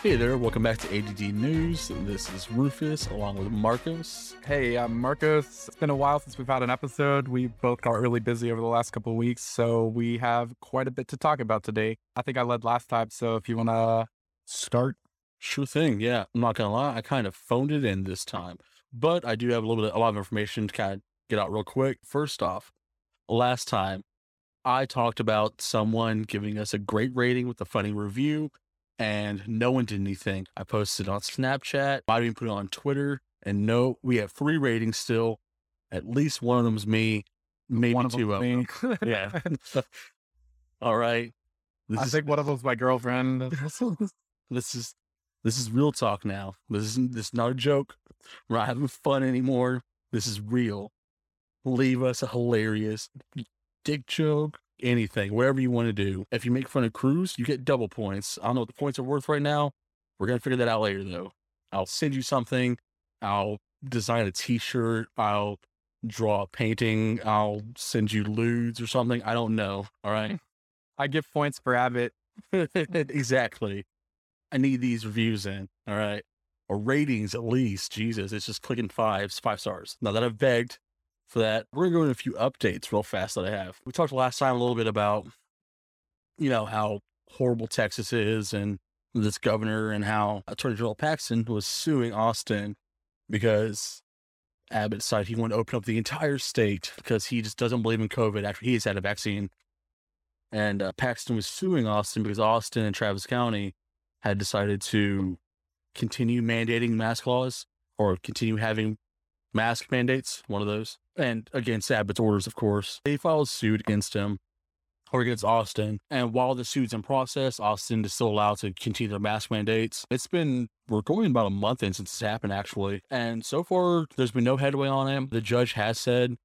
Hey there, welcome back to ADD News. This is Rufus along with Marcos. Hey, I'm Marcos. It's been a while since we've had an episode. We both got really busy over the last couple of weeks, so we have quite a bit to talk about today. I think I led last time, so if you want to start. Sure thing, yeah. I'm not gonna lie, I kind of phoned it in this time, but I do have a little bit, a lot of information to kind of get out real quick. First off, last time I talked about someone giving us a great rating with a funny review and no one did anything. I posted on Snapchat, I even put it on Twitter, and no, we have three ratings still. At least one of them's me, maybe one of two of them. Yeah. All right. This I think one of them's my girlfriend. this is this is real talk now. This isn't this is not a joke. We're not having fun anymore. This is real. Leave us a hilarious dick joke, anything, whatever you want to do. If you make fun of Cruz, you get double points. I don't know what the points are worth right now. We're gonna figure that out later though. I'll send you something. I'll design a t-shirt. I'll draw a painting. I'll send you lewds or something. I don't know. All right. I give points for Abbott. exactly. I need these reviews in. All right. Or ratings at least. Jesus, it's just clicking fives, five stars. Now that I've begged for that, we're going to go into a few updates real fast that I have. We talked last time a little bit about, you know, how horrible Texas is and this governor and how Attorney General Paxton was suing Austin because Abbott decided he wanted to open up the entire state because he just doesn't believe in COVID after he's had a vaccine. And uh, Paxton was suing Austin because Austin and Travis County had decided to continue mandating mask laws or continue having mask mandates, one of those, and against Abbott's orders, of course. They filed suit against him or against Austin. And while the suit's in process, Austin is still allowed to continue their mask mandates. It's been, we're going about a month in since this happened, actually. And so far, there's been no headway on him. The judge has said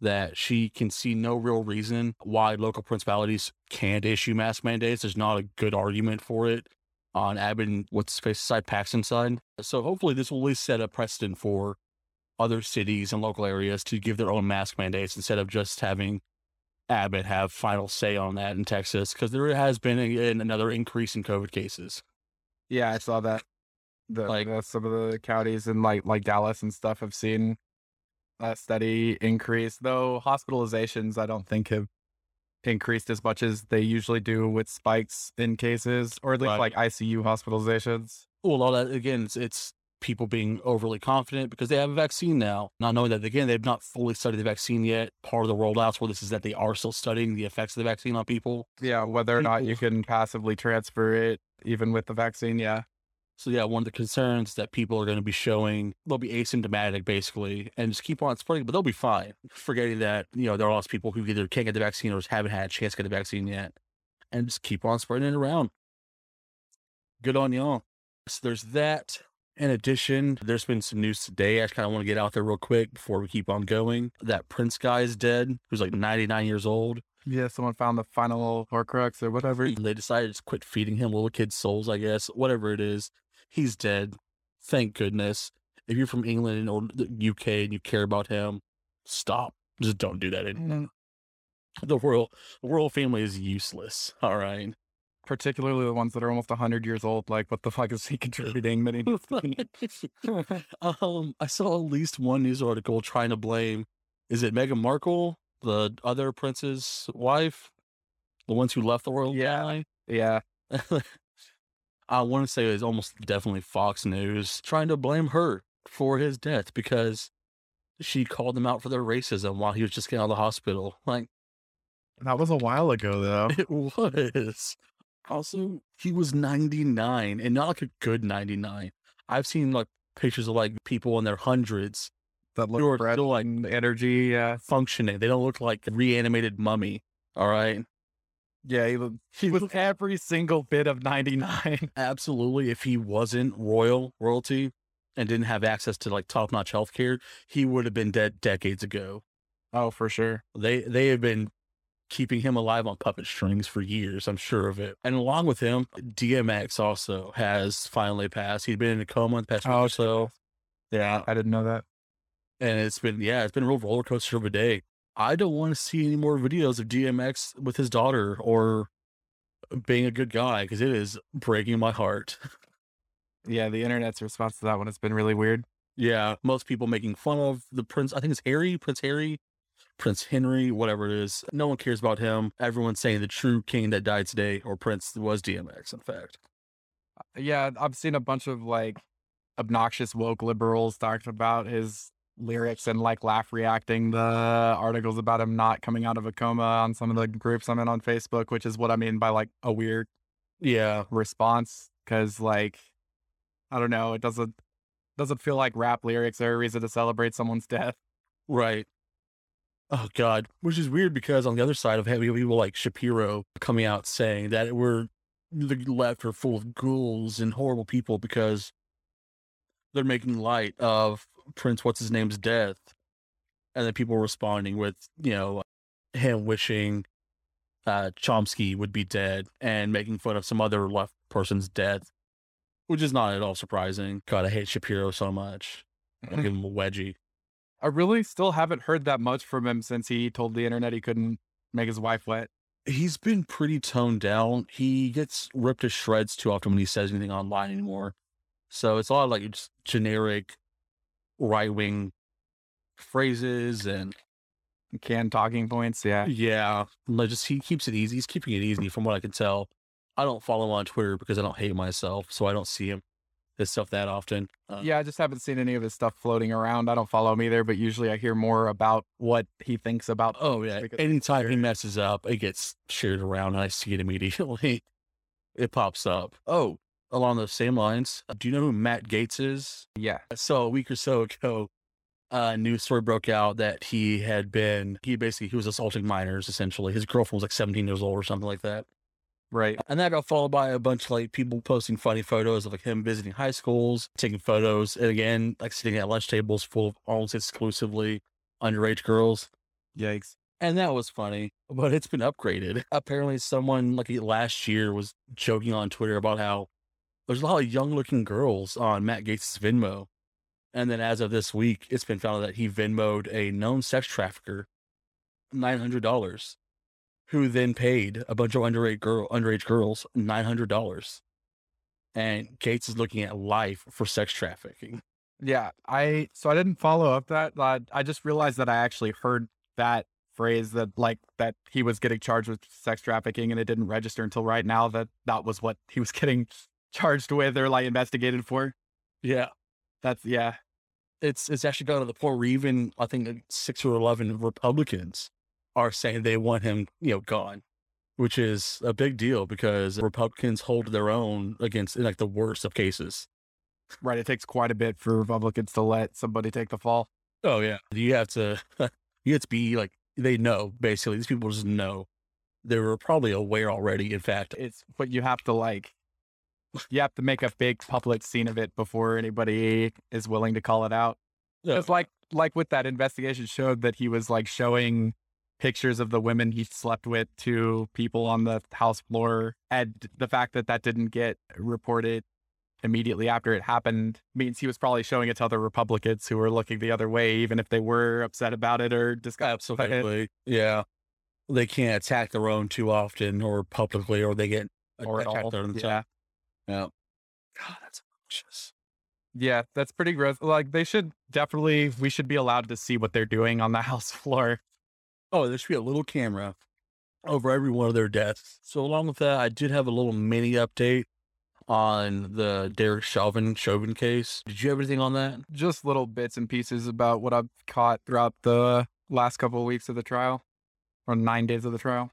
that she can see no real reason why local principalities can't issue mask mandates. There's not a good argument for it on Abbott what's face side, Paxton side. So hopefully this will at least set a precedent for other cities and local areas to give their own mask mandates instead of just having Abbott have final say on that in Texas because there has been a, another increase in COVID cases. Yeah, I saw that. The, Like- the- some of the counties in like like Dallas and stuff have seen a steady increase, though hospitalizations I don't think have increased as much as they usually do with spikes in cases, or at least Right. like ICU hospitalizations. Well, all that again, it's, it's people being overly confident because they have a vaccine now, not knowing that again they've not fully studied the vaccine yet. Part of the rollouts for this is that they are still studying the effects of the vaccine on people. Yeah, whether or not you can passively transfer it even with the vaccine. Yeah. So yeah, one of the concerns that people are going to be showing, they'll be asymptomatic basically, and just keep on spreading, but they'll be fine. Forgetting that you know there are lots of people who either can't get the vaccine or just haven't had a chance to get the vaccine yet, and just keep on spreading it around. Good on y'all. So there's that. In addition, there's been some news today. I just kind of want to get out there real quick before we keep on going. That Prince guy is dead, who's like 99 years old. Yeah, someone found the final Horcrux or whatever. They decided to just quit feeding him little kids' souls, I guess. Whatever it is, he's dead. Thank goodness. If you're from England and the UK and you care about him, stop. Just don't do that anymore. The royal, the royal family is useless. All right. Particularly the ones that are almost 100 years old. Like, what the fuck is he contributing? That he- um, I saw at least one news article trying to blame. Is it Meghan Markle, the other prince's wife, the ones who left the royal Yeah. family? yeah. I want to say it's almost definitely Fox News trying to blame her for his death because she called him out for their racism while he was just getting out of the hospital. Like That was a while ago, though. it was. Also, he was 99 and not like a good 99. I've seen like pictures of like people in their hundreds That who are still like energy. Yeah. functioning. They don't look like a reanimated mummy. All right. Yeah. He, looked- he was every single bit of 99. absolutely if he wasn't royal royalty and didn't have access to like top notch healthcare, he would have been dead decades ago. Oh, for sure. They they have been keeping him alive on puppet strings for years, I'm sure of it. And along with him, DMX also has finally passed. He'd been in a coma the past week Oh, so. Yeah. I didn't know that. And it's been, yeah, it's been a real roller coaster of a day. I don't want to see any more videos of DMX with his daughter or being a good guy because it is breaking my heart. Yeah, the internet's response to that one has been really weird. Yeah, most people making fun of the prince. I think it's Harry, Prince Harry, Prince Henry, whatever it is. No one cares about him. Everyone's saying the true king that died today or prince was DMX, in fact. Uh, yeah, I've seen a bunch of like obnoxious woke liberals talking about his lyrics and like laugh reacting the articles about him not coming out of a coma on some of the groups I'm in on Facebook, which is what I mean by like a weird Yeah, response. Cause like, I don't know, it doesn't doesn't feel like rap lyrics are a reason to celebrate someone's death. right. Oh God, which is weird because on the other side of it, we have people like Shapiro coming out saying that we're the left are full of ghouls and horrible people because they're making light of Prince what's his name's death, and then people responding with you know him wishing uh, Chomsky would be dead and making fun of some other left person's death, which is not at all surprising. God, I hate Shapiro so much. I'll give him a wedgie. I really still haven't heard that much from him since he told the internet he couldn't make his wife wet. He's been pretty toned down. He gets ripped to shreds too often when he says anything online anymore. So it's a lot of like just generic right wing phrases and Canned talking points, yeah. yeah, like just he keeps it easy. He's keeping it easy from what I can tell. I don't follow him on Twitter because I don't hate myself, so I don't see him his stuff that often. Uh, Yeah, I just haven't seen any of his stuff floating around. I don't follow him either, but usually I hear more about what he thinks about. Oh yeah. Anytime he messes up, it gets shared around and I see it immediately. it pops up. Oh, along those same lines, uh, do you know who Matt Gaetz is? Yeah. So a week or so ago, uh, a news story broke out that he had been he basically he was assaulting minors essentially. His girlfriend was like 17 years old or something like that. Right. And that got followed by a bunch of like people posting funny photos of like him visiting high schools, taking photos, and again, like sitting at lunch tables full of almost exclusively underage girls. Yikes. And that was funny, but it's been upgraded. Apparently, someone like last year was joking on Twitter about how there's a lot of young looking girls on Matt Gaetz' Venmo. And then as of this week, it's been found that he Venmoed a known sex trafficker $900, who then paid a bunch of underage, girl, underage girls $900. And Gaetz is looking at life for sex trafficking. Yeah. I so I didn't follow up that. I just realized that I actually heard that phrase that like that he was getting charged with sex trafficking and it didn't register until right now that that was what he was getting charged with or like investigated for. Yeah. That's yeah. it's it's actually gone to the point where even I think six or eleven Republicans are saying they want him, you know, gone, which is a big deal because Republicans hold their own against like the worst of cases. Right. It takes quite a bit for Republicans to let somebody take the fall. Oh yeah, you have to you have to be like they know basically these people just know they were probably aware already. In fact, It's but you have to like you have to make a big public scene of it before anybody is willing to call it out. Yeah. It's like like with that investigation showed that he was like showing pictures of the women he slept with to people on the house floor, and the fact that that didn't get reported immediately after it happened means he was probably showing it to other Republicans who were looking the other way, even if they were upset about it or disgusted. absolutely, yeah, they can't attack their own too often or publicly, or they get or at attacked all. Yeah. Yeah. God, that's obnoxious. Yeah, that's pretty gross. Like they should definitely we should be allowed to see what they're doing on the house floor. Oh, there should be a little camera over every one of their deaths. So along with that, I did have a little mini update on the Derek Chauvin Chauvin case. Did you have anything on that? Just little bits and pieces about what I've caught throughout the last couple of weeks of the trial. Or nine days of the trial.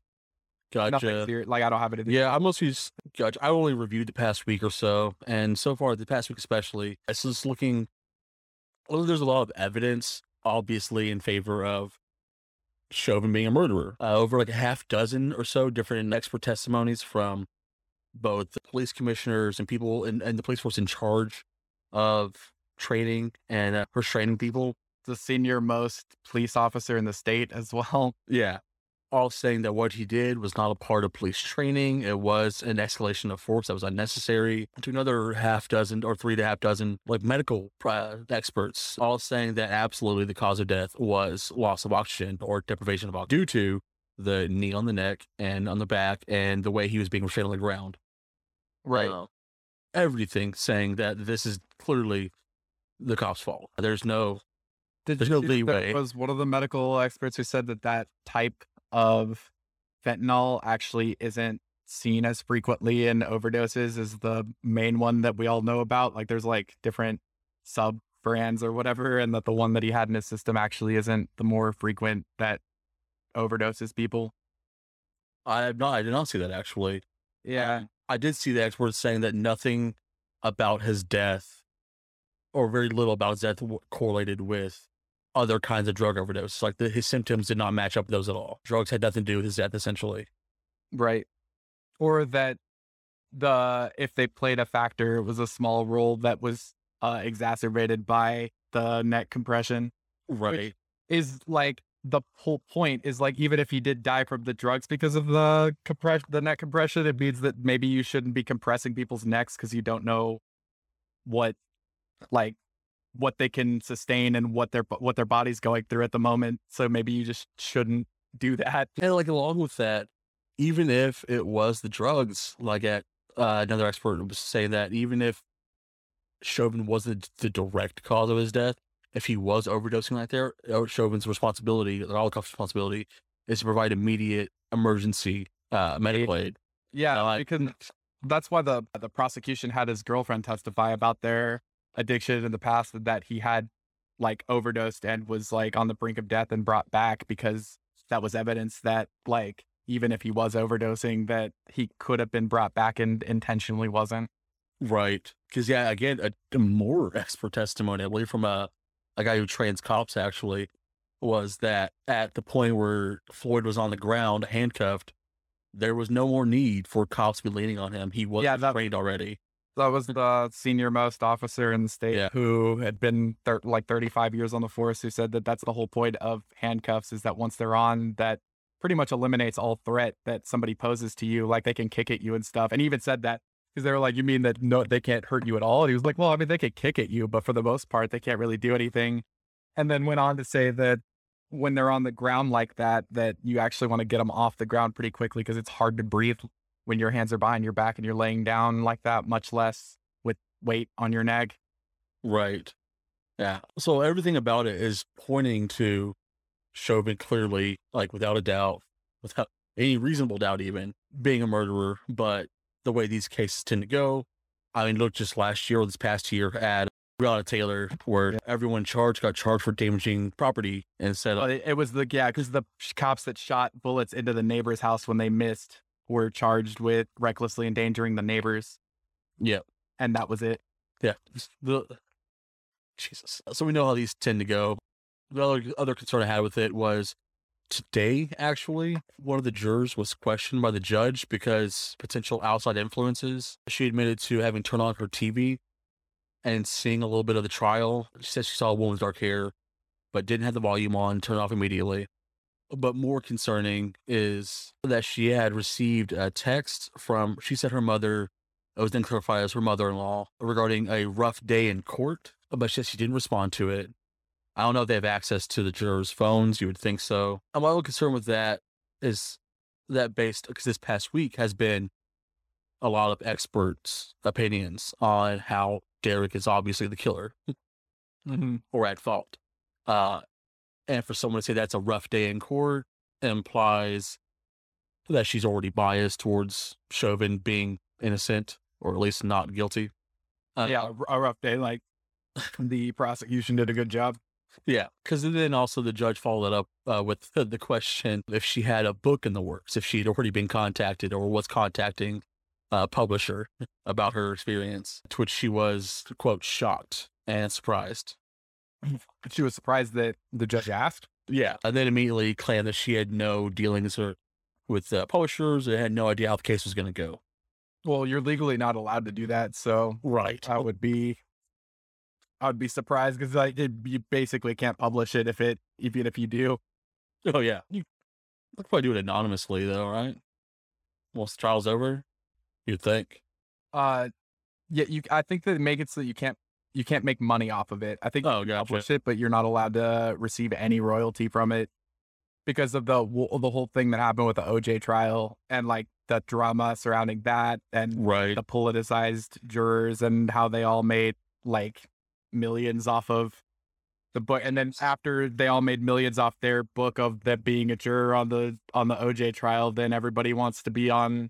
Nothing Gotcha. serious. Like I don't have anything. Yeah, I mostly just gotcha. I only reviewed the past week or so, and so far the past week especially, it's just looking. Well, there's a lot of evidence, obviously, in favor of Chauvin being a murderer. Uh, over like a half dozen or so different expert testimonies from both the police commissioners and people in, and the police force in charge of training and uh, restraining people. The senior most police officer in the state as well. Yeah. All saying that what he did was not a part of police training. It was an escalation of force that was unnecessary. To another half dozen or three to half dozen like medical uh, experts, all saying that absolutely the cause of death was loss of oxygen or deprivation of oxygen due to the knee on the neck and on the back and the way he was being restrained on the ground. Right. Uh, everything saying that this is clearly the cop's fault. There's no Did, There's no leeway. Was one of the medical experts who said that that type of fentanyl actually isn't seen as frequently in overdoses as the main one that we all know about. Like there's like different sub brands or whatever, and that the one that he had in his system actually isn't the more frequent that overdoses people. I have not I did not see that actually. Yeah. Um, I did see the experts saying that nothing about his death, or very little about his death, correlated with other kinds of drug overdose. Like the, his symptoms did not match up with those at all. Drugs had nothing to do with his death, essentially. Right. Or that the if they played a factor, it was a small role that was uh, exacerbated by the neck compression. Right. Is like the whole point is like even if he did die from the drugs because of the compression, the neck compression, it means that maybe you shouldn't be compressing people's necks because you don't know what like what they can sustain and what their what their body's going through at the moment. So maybe you just shouldn't do that. And like along with that, even if it was the drugs, like at uh, another expert was saying that even if Chauvin wasn't the direct cause of his death, if he was overdosing like there, uh, Chauvin's responsibility, the cops' responsibility, is to provide immediate emergency uh, medical aid. Yeah, Uh, because that's why the the prosecution had his girlfriend testify about their addiction in the past that he had like overdosed and was like on the brink of death and brought back because that was evidence that like even if he was overdosing that he could have been brought back and intentionally wasn't. Right. Because, yeah, again, a, a more expert testimony, I believe, from a, a guy who trains cops actually, was that at the point where Floyd was on the ground, handcuffed, there was no more need for cops to be leaning on him. He was Yeah, that- trained already. That was the senior most officer in the state Yeah. who had been thir- like 35 years on the force who said that that's the whole point of handcuffs is that once they're on that pretty much eliminates all threat that somebody poses to you like they can kick at you and stuff. And he even said that because they were like you mean that no they can't hurt you at all? And he was like well I mean they could kick at you but for the most part they can't really do anything. And then went on to say that when they're on the ground like that that you actually want to get them off the ground pretty quickly because it's hard to breathe when your hands are behind your back and you're laying down like that, much less with weight on your neck. Right. Yeah. So everything about it is pointing to Chauvin clearly, like without a doubt, without any reasonable doubt, even being a murderer. But the way these cases tend to go, I mean, look just last year or this past year at Breonna Taylor, where Yeah. everyone charged got charged for damaging property instead of oh, uh it, it was the yeah, because the cops that shot bullets into the neighbor's house when they missed were charged with recklessly endangering the neighbors, yeah, and that was it. yeah. The Jesus. So we know how these tend to go. The other, other concern I had with it was today, actually, one of the jurors was questioned by the judge because potential outside influences. She admitted to having turned on her TV and seeing a little bit of the trial. She said she saw a woman's dark hair, but didn't have the volume on, turned off immediately. But more concerning is that she had received a text from, she said her mother, it was then clarified as her mother in law, regarding a rough day in court, but she she didn't respond to it. I don't know if they have access to the jurors' phones. You would think so. And my only concern with that is that based because this past week has been a lot of experts' opinions on how Derek is obviously the killer Mm-hmm. or at fault. Uh, and for someone to say that's a rough day in court implies that she's already biased towards Chauvin being innocent or at least not guilty. Uh, yeah, a, a rough day. Like the prosecution did a good job. Yeah, because then also the judge followed up uh, with the, the question if she had a book in the works, if she'd already been contacted or was contacting a publisher about her experience, to which she was, quote, shocked and surprised. She was surprised that the judge asked. Yeah. And then immediately claimed that she had no dealings or, with uh, publishers and had no idea how the case was going to go. Well, you're legally not allowed to do that, so Right. I would be, I would be surprised because like it, you basically can't publish it if it even if you do. Oh, yeah. You, They'll probably do it anonymously though, right? Once the trial's over, you'd think. Uh, yeah, you. I think they make it so that you can't you can't make money off of it. I think Oh, you gotcha. publish it, but you're not allowed to receive any royalty from it because of the the whole thing that happened with the OJ trial and like the drama surrounding that and Right. the politicized jurors and how they all made like millions off of the book and then after they all made millions off their book of them being a juror on the on the OJ trial then everybody wants to be on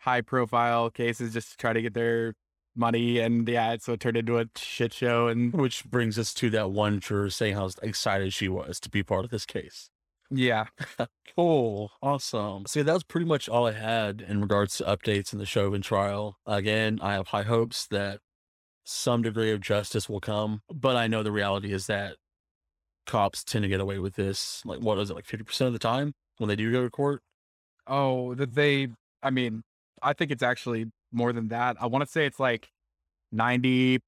high profile cases just to try to get their money and yeah so it turned into a shit show and Which brings us to that one juror saying how excited she was to be part of this case. yeah Cool. Awesome. See, that was pretty much all I had in regards to updates in the Chauvin trial. Again, I have high hopes that some degree of justice will come, but I know the reality is that cops tend to get away with this. Like, what is it, like 50% of the time when they do go to court? oh that they I mean I think it's actually more than that I want to say it's like 90%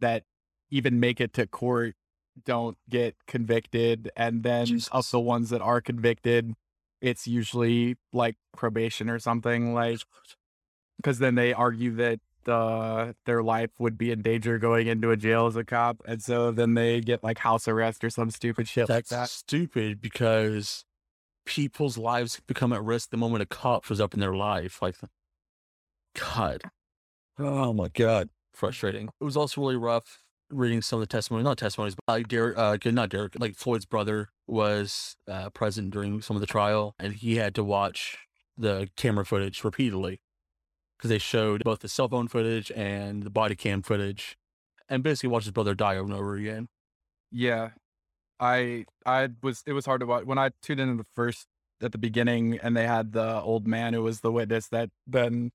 that even make it to court don't get convicted and then of the ones that are convicted it's usually like probation or something like because then they argue that uh, their life would be in danger going into a jail as a cop and so then they get like house arrest or some stupid shit like That's that stupid because people's lives become at risk the moment a cop shows up in their life. Like, God. Oh my God. Frustrating. It was also really rough reading some of the testimony, not testimonies, but like Derek, uh, not Derek, like Floyd's brother was uh, present during some of the trial and he had to watch the camera footage repeatedly because they showed both the cell phone footage and the body cam footage and basically watched his brother die over and over again. Yeah. I I was it was hard to watch when I tuned in the first at the beginning and they had the old man who was the witness that then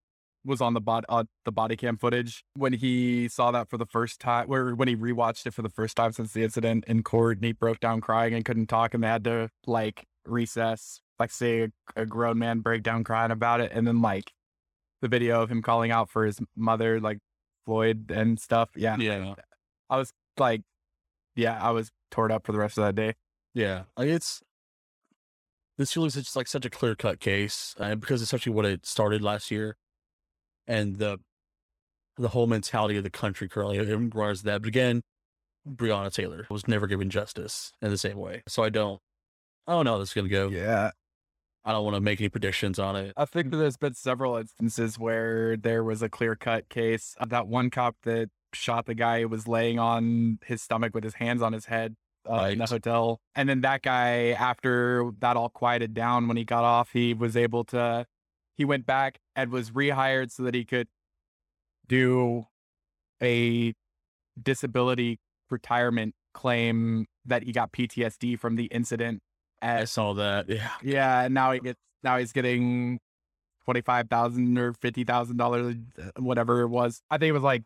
was on the body uh, the body cam footage when he saw that for the first time where when he rewatched it for the first time since the incident in court and he broke down crying and couldn't talk and they had to like recess like see a, a grown man break down crying about it and then like the video of him calling out for his mother like Floyd and stuff yeah Yeah. I was like, yeah, I was torn up for the rest of that day. Yeah, like it's this feels just like such a clear cut case, uh, because it's actually what it started last year, and the the whole mentality of the country currently in regards requires that. But again, Breonna Taylor was never given justice in the same way, so I don't, I don't know how this is gonna go. Yeah. I don't want to make any predictions on it. I think that there's been several instances where there was a clear cut case. That one cop that shot the guy was laying on his stomach with his hands on his head uh, in the hotel. And then that guy, after that all quieted down, when he got off, he was able to, he went back and was rehired so that he could do a disability retirement claim that he got PTSD from the incident. I saw that. Yeah, yeah, and now he gets now he's getting twenty five thousand or fifty thousand dollars, whatever it was. I think it was like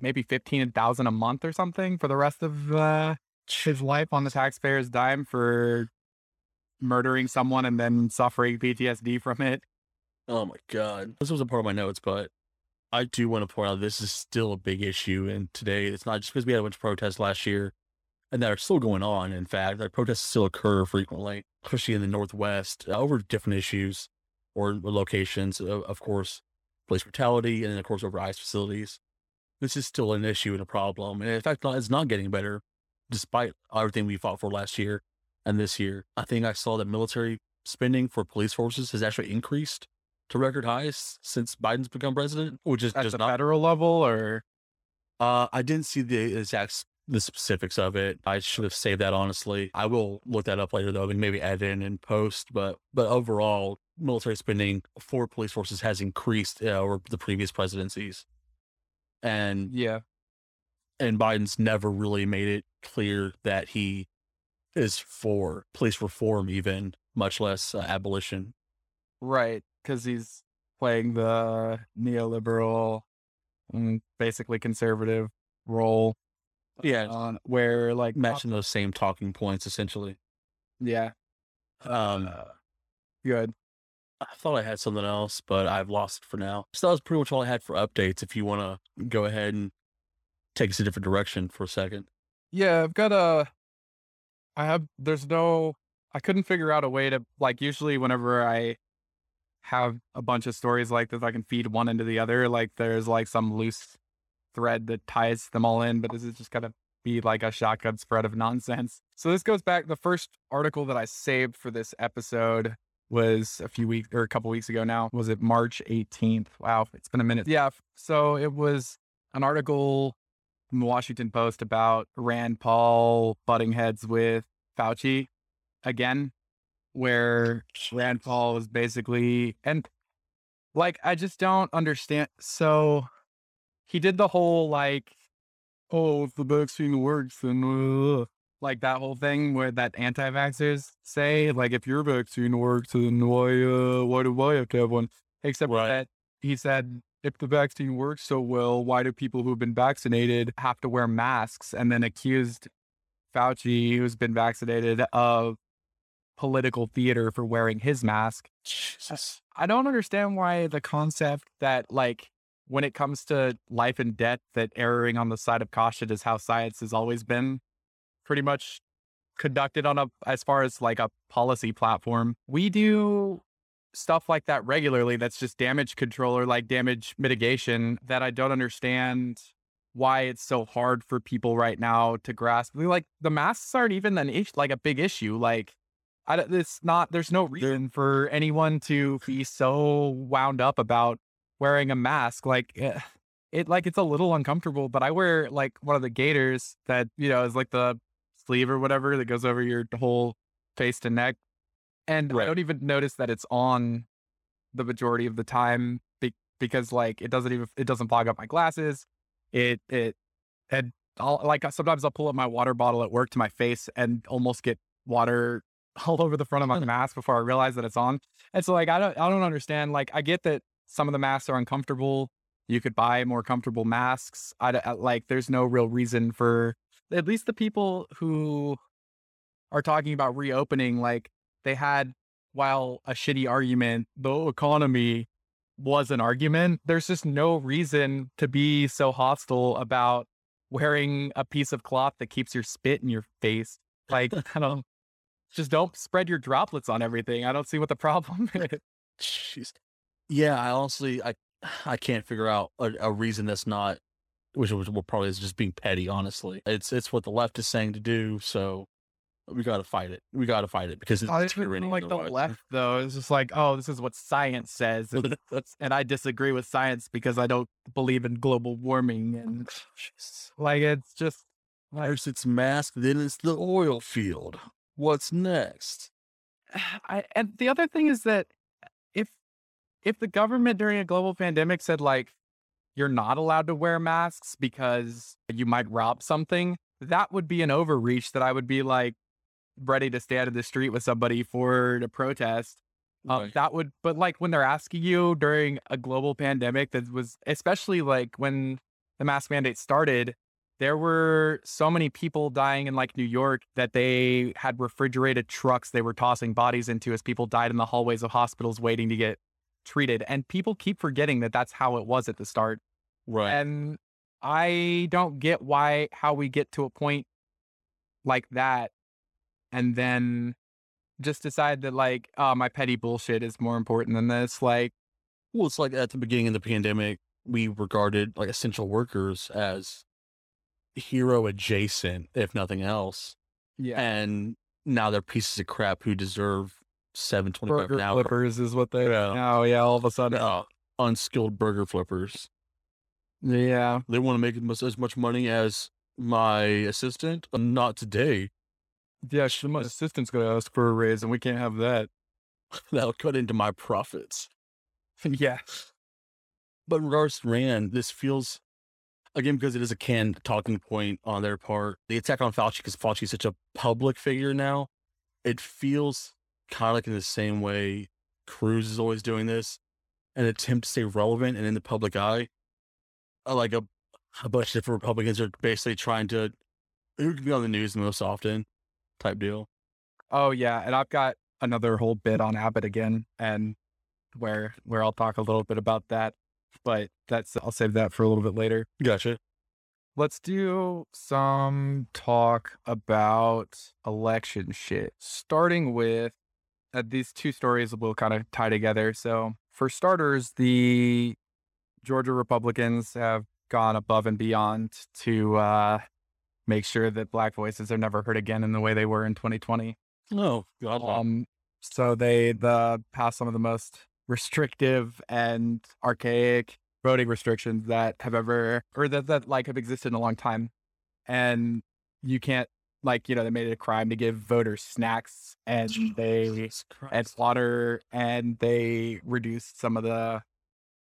maybe fifteen thousand a month or something for the rest of uh, his life on the taxpayer's dime for murdering someone and then suffering PTSD from it. Oh my god. This wasn't part of my notes, but I do want to point out this is still a big issue. And today it's not just because we had a bunch of protests last year and that are still going on. In fact, like protests still occur frequently, especially in the Northwest uh, over different issues or locations. Of, of course, police brutality and then, of course, over ICE facilities. This is still an issue and a problem. And in fact, it's not getting better despite everything we fought for last year and this year. I think I saw that military spending for police forces has actually increased to record highs since Biden's become president, which is At just the not. federal level, or Uh, I didn't see the exact the specifics of it. I should have saved that honestly. I will look that up later though, and maybe add in and post. But but overall, military spending for police forces has increased uh, over the previous presidencies, and yeah, and Biden's never really made it clear that he is for police reform, even much less uh, abolition. Right, because he's playing the neoliberal, mm, basically conservative role. Yeah, on where like matching those same talking points essentially. yeah, Um, uh, good. I thought I had something else, but I've lost it for now. So that was pretty much all I had for updates. If you want to go ahead and take us a different direction for a second. Yeah, I've got a. I have. There's no. I couldn't figure out a way to like usually whenever I have a bunch of stories like this, I can feed one into the other. Like there's like some loose thread that ties them all in, but this is just gonna be like a shotgun spread of nonsense. So this goes back. The first article that I saved for this episode was a few weeks or a couple weeks ago now. Was it March 18th? Wow, it's been a minute. Yeah. So it was an article from the Washington Post about Rand Paul butting heads with Fauci again, where Rand Paul was basically, and like, I just don't understand. So he did the whole like, oh, if the vaccine works, then uh, like that whole thing where that anti-vaxxers say, like, if your vaccine works, then why, uh, why do I have to have one? Except Right. that he said, if the vaccine works so well, why do people who've been vaccinated have to wear masks? And then accused Fauci, who's been vaccinated, of political theater for wearing his mask. Jesus. I don't understand why the concept that like when it comes to life and death that erring on the side of caution is how science has always been pretty much conducted on a as far as like a policy platform. We do stuff like that regularly that's just damage control or like damage mitigation that I don't understand why it's so hard for people right now to grasp. Like the masks aren't even an issue, like a big issue. Like I, it's not. There's no reason for anyone to be so wound up about wearing a mask. Like eh, it, like it's a little uncomfortable. But I wear like one of the gaiters that you know is like the sleeve or whatever that goes over your whole face to neck, and I don't even notice that it's on the majority of the time be- because like it doesn't even it doesn't fog up my glasses. It it and I'll like sometimes I'll pull up my water bottle at work to my face and almost get water all over the front of my hmm. mask before I realize that it's on. And so like I don't I don't understand. Like I get that some of the masks are uncomfortable. You could buy more comfortable masks. I, I- uh, like there's no real reason for at least the people who are talking about reopening. Like they had while a shitty argument, the economy was an argument. There's just no reason to be so hostile about wearing a piece of cloth that keeps your spit in your face. Like I don't just don't spread your droplets on everything. I don't see what the problem eh, is. Jeez. Yeah, I honestly, I, I can't figure out a, a reason that's not, which was well, probably is just being petty. Honestly, it's it's what the left is saying to do, so we got to fight it. We got to fight it because it's oh, just tyranny like the otherwise. left though. It's just like, oh, this is what science says. And, and I disagree with science because I don't believe in global warming and like it's just like First it's mask, then it's the oil field. What's next? I, and the other thing is that if if the government during a global pandemic said like you're not allowed to wear masks because you might rob something, that would be an overreach that I would be like ready to stand in the street with somebody for to protest. Um, Right. That would, but like when they're asking you during a global pandemic, that was especially like when the mask mandate started, there were so many people dying in like New York that they had refrigerated trucks they were tossing bodies into as people died in the hallways of hospitals waiting to get treated. And people keep forgetting that that's how it was at the start. Right. And I don't get why, how we get to a point like that and then just decide that like, oh, my petty bullshit is more important than this. Like, Well, it's like at the beginning of the pandemic, we regarded like essential workers as hero adjacent, if nothing else. yeah. And now they're pieces of crap who deserve seven twenty five Burger an hour. flippers is what they. Yeah. Oh yeah, all of a sudden. Uh, unskilled burger flippers. Yeah. They want to make as much, money as my assistant. Not today. Yeah. My assistant's gonna ask for a raise, and we can't have that. That'll cut into my profits. yeah. But in regards to Rand, this feels again because it is a canned talking point on their part. The attack on Fauci because Fauci is such a public figure now. It feels kind of like in the same way Cruz is always doing this, an attempt to stay relevant and in the public eye. Uh, Like a, a bunch of different Republicans are basically trying to who can be on the news the most often, type deal. Oh yeah, and I've got another whole bit on Abbott again, and where where I'll talk a little bit about that, but that's I'll save that for a little bit later. Gotcha. Let's do some talk about election shit. Starting with uh, these two stories will kind of tie together. So, for starters, the Georgia Republicans have gone above and beyond to uh, make sure that Black voices are never heard again in the way they were in 2020. Oh, God. Um, so they the passed some of the most restrictive and archaic voting restrictions that have ever or that that like have existed in a long time, and you can't like you know they made it a crime to give voters snacks and they and water and they reduced some of the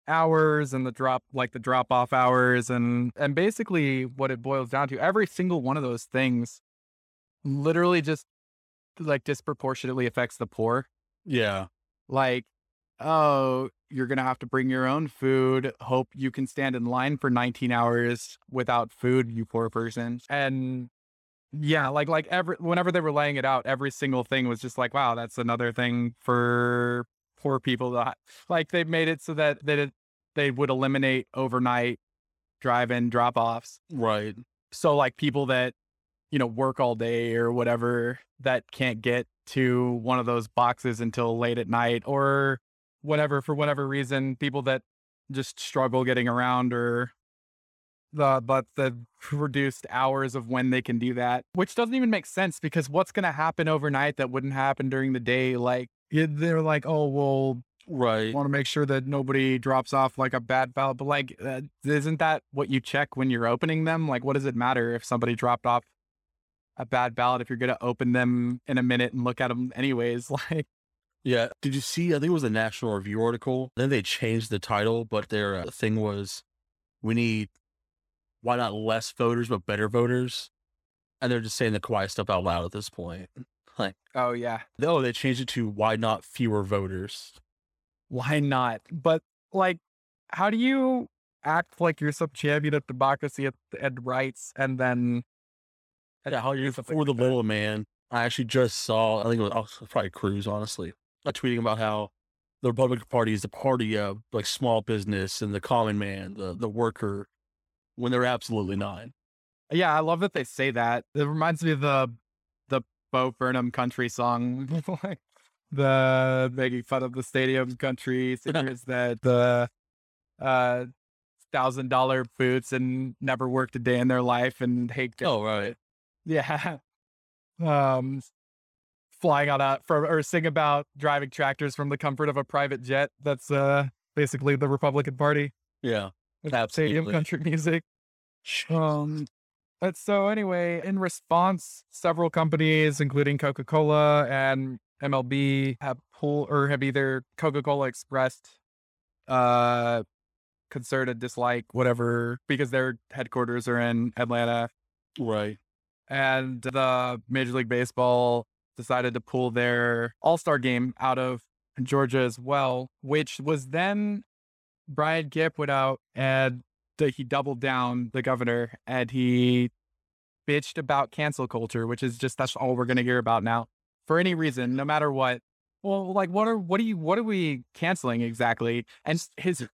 hours and the drop like the drop off hours and and basically what it boils down to every single one of those things literally just like disproportionately affects the poor. Yeah. like oh you're gonna have to bring your own food hope you can stand in line for 19 hours without food you poor person and yeah like like every whenever they were laying it out every single thing was just like wow that's another thing for poor people that like they made it so that that it, they would eliminate overnight drive-in drop-offs Right. so like people that you know work all day or whatever that can't get to one of those boxes until late at night or whatever for whatever reason people that just struggle getting around or the but the reduced hours of when they can do that which doesn't even make sense because what's going to happen overnight that wouldn't happen during the day like they're like oh well Right. want to make sure that nobody drops off like a bad ballot. But like, uh, isn't that what you check when you're opening them? Like, what does it matter if somebody dropped off a bad ballot if you're going to open them in a minute and look at them anyways? Like, Yeah. Did you see? I think it was a National Review article. Then they changed the title, but their uh, thing was, we need why not less voters but better voters, and they're just saying the quiet stuff out loud at this point. Like, oh yeah, oh, they changed it to why not fewer voters. why not? But like, how do you act like you're some champion of democracy and, and rights, and then Yeah, how you something for the little man. I actually just saw. I think it was, oh, was probably Cruz, honestly, tweeting about how the Republican Party is the party of like small business and the common man, the the worker, when they're absolutely not. Yeah, I love that they say that. It reminds me of the the Bo Burnham country song, like the making fun of the stadium country singers that the uh thousand dollar boots and never worked a day in their life and hate Oh right, yeah um flying on a from or sing about driving tractors from the comfort of a private jet. That's uh basically the Republican Party. yeah, Stadium Absolutely. country music. Um, but so anyway, in response, several companies, including Coca Cola and MLB, have pulled or have either Coca Cola expressed uh concerted dislike, whatever, because their headquarters are in Atlanta, right. and the Major League Baseball decided to pull their All Star game out of Georgia as well, which was then Brian Kemp went out and he doubled down the governor and he bitched about cancel culture, which is just that's all we're gonna hear about now for any reason, no matter what. Well, like what are what are you what are we canceling exactly? And his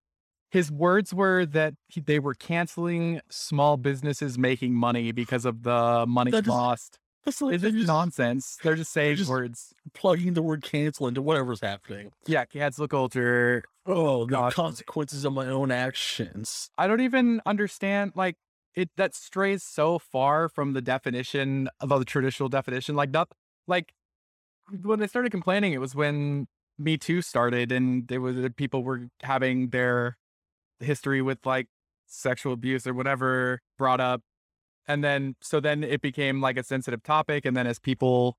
his words were that he, they were canceling small businesses making money because of the money That lost. That's like It's just just nonsense. They're just saying just- words. plugging the word cancel into whatever's happening. Yeah, cancel culture. Oh, the consequences of my own actions. I don't even understand like it that strays so far from the definition of the traditional definition. Like not like when they started complaining, it was when Me Too started and there was uh, people were having their history with like sexual abuse or whatever brought up. And then so then it became like a sensitive topic. And then as people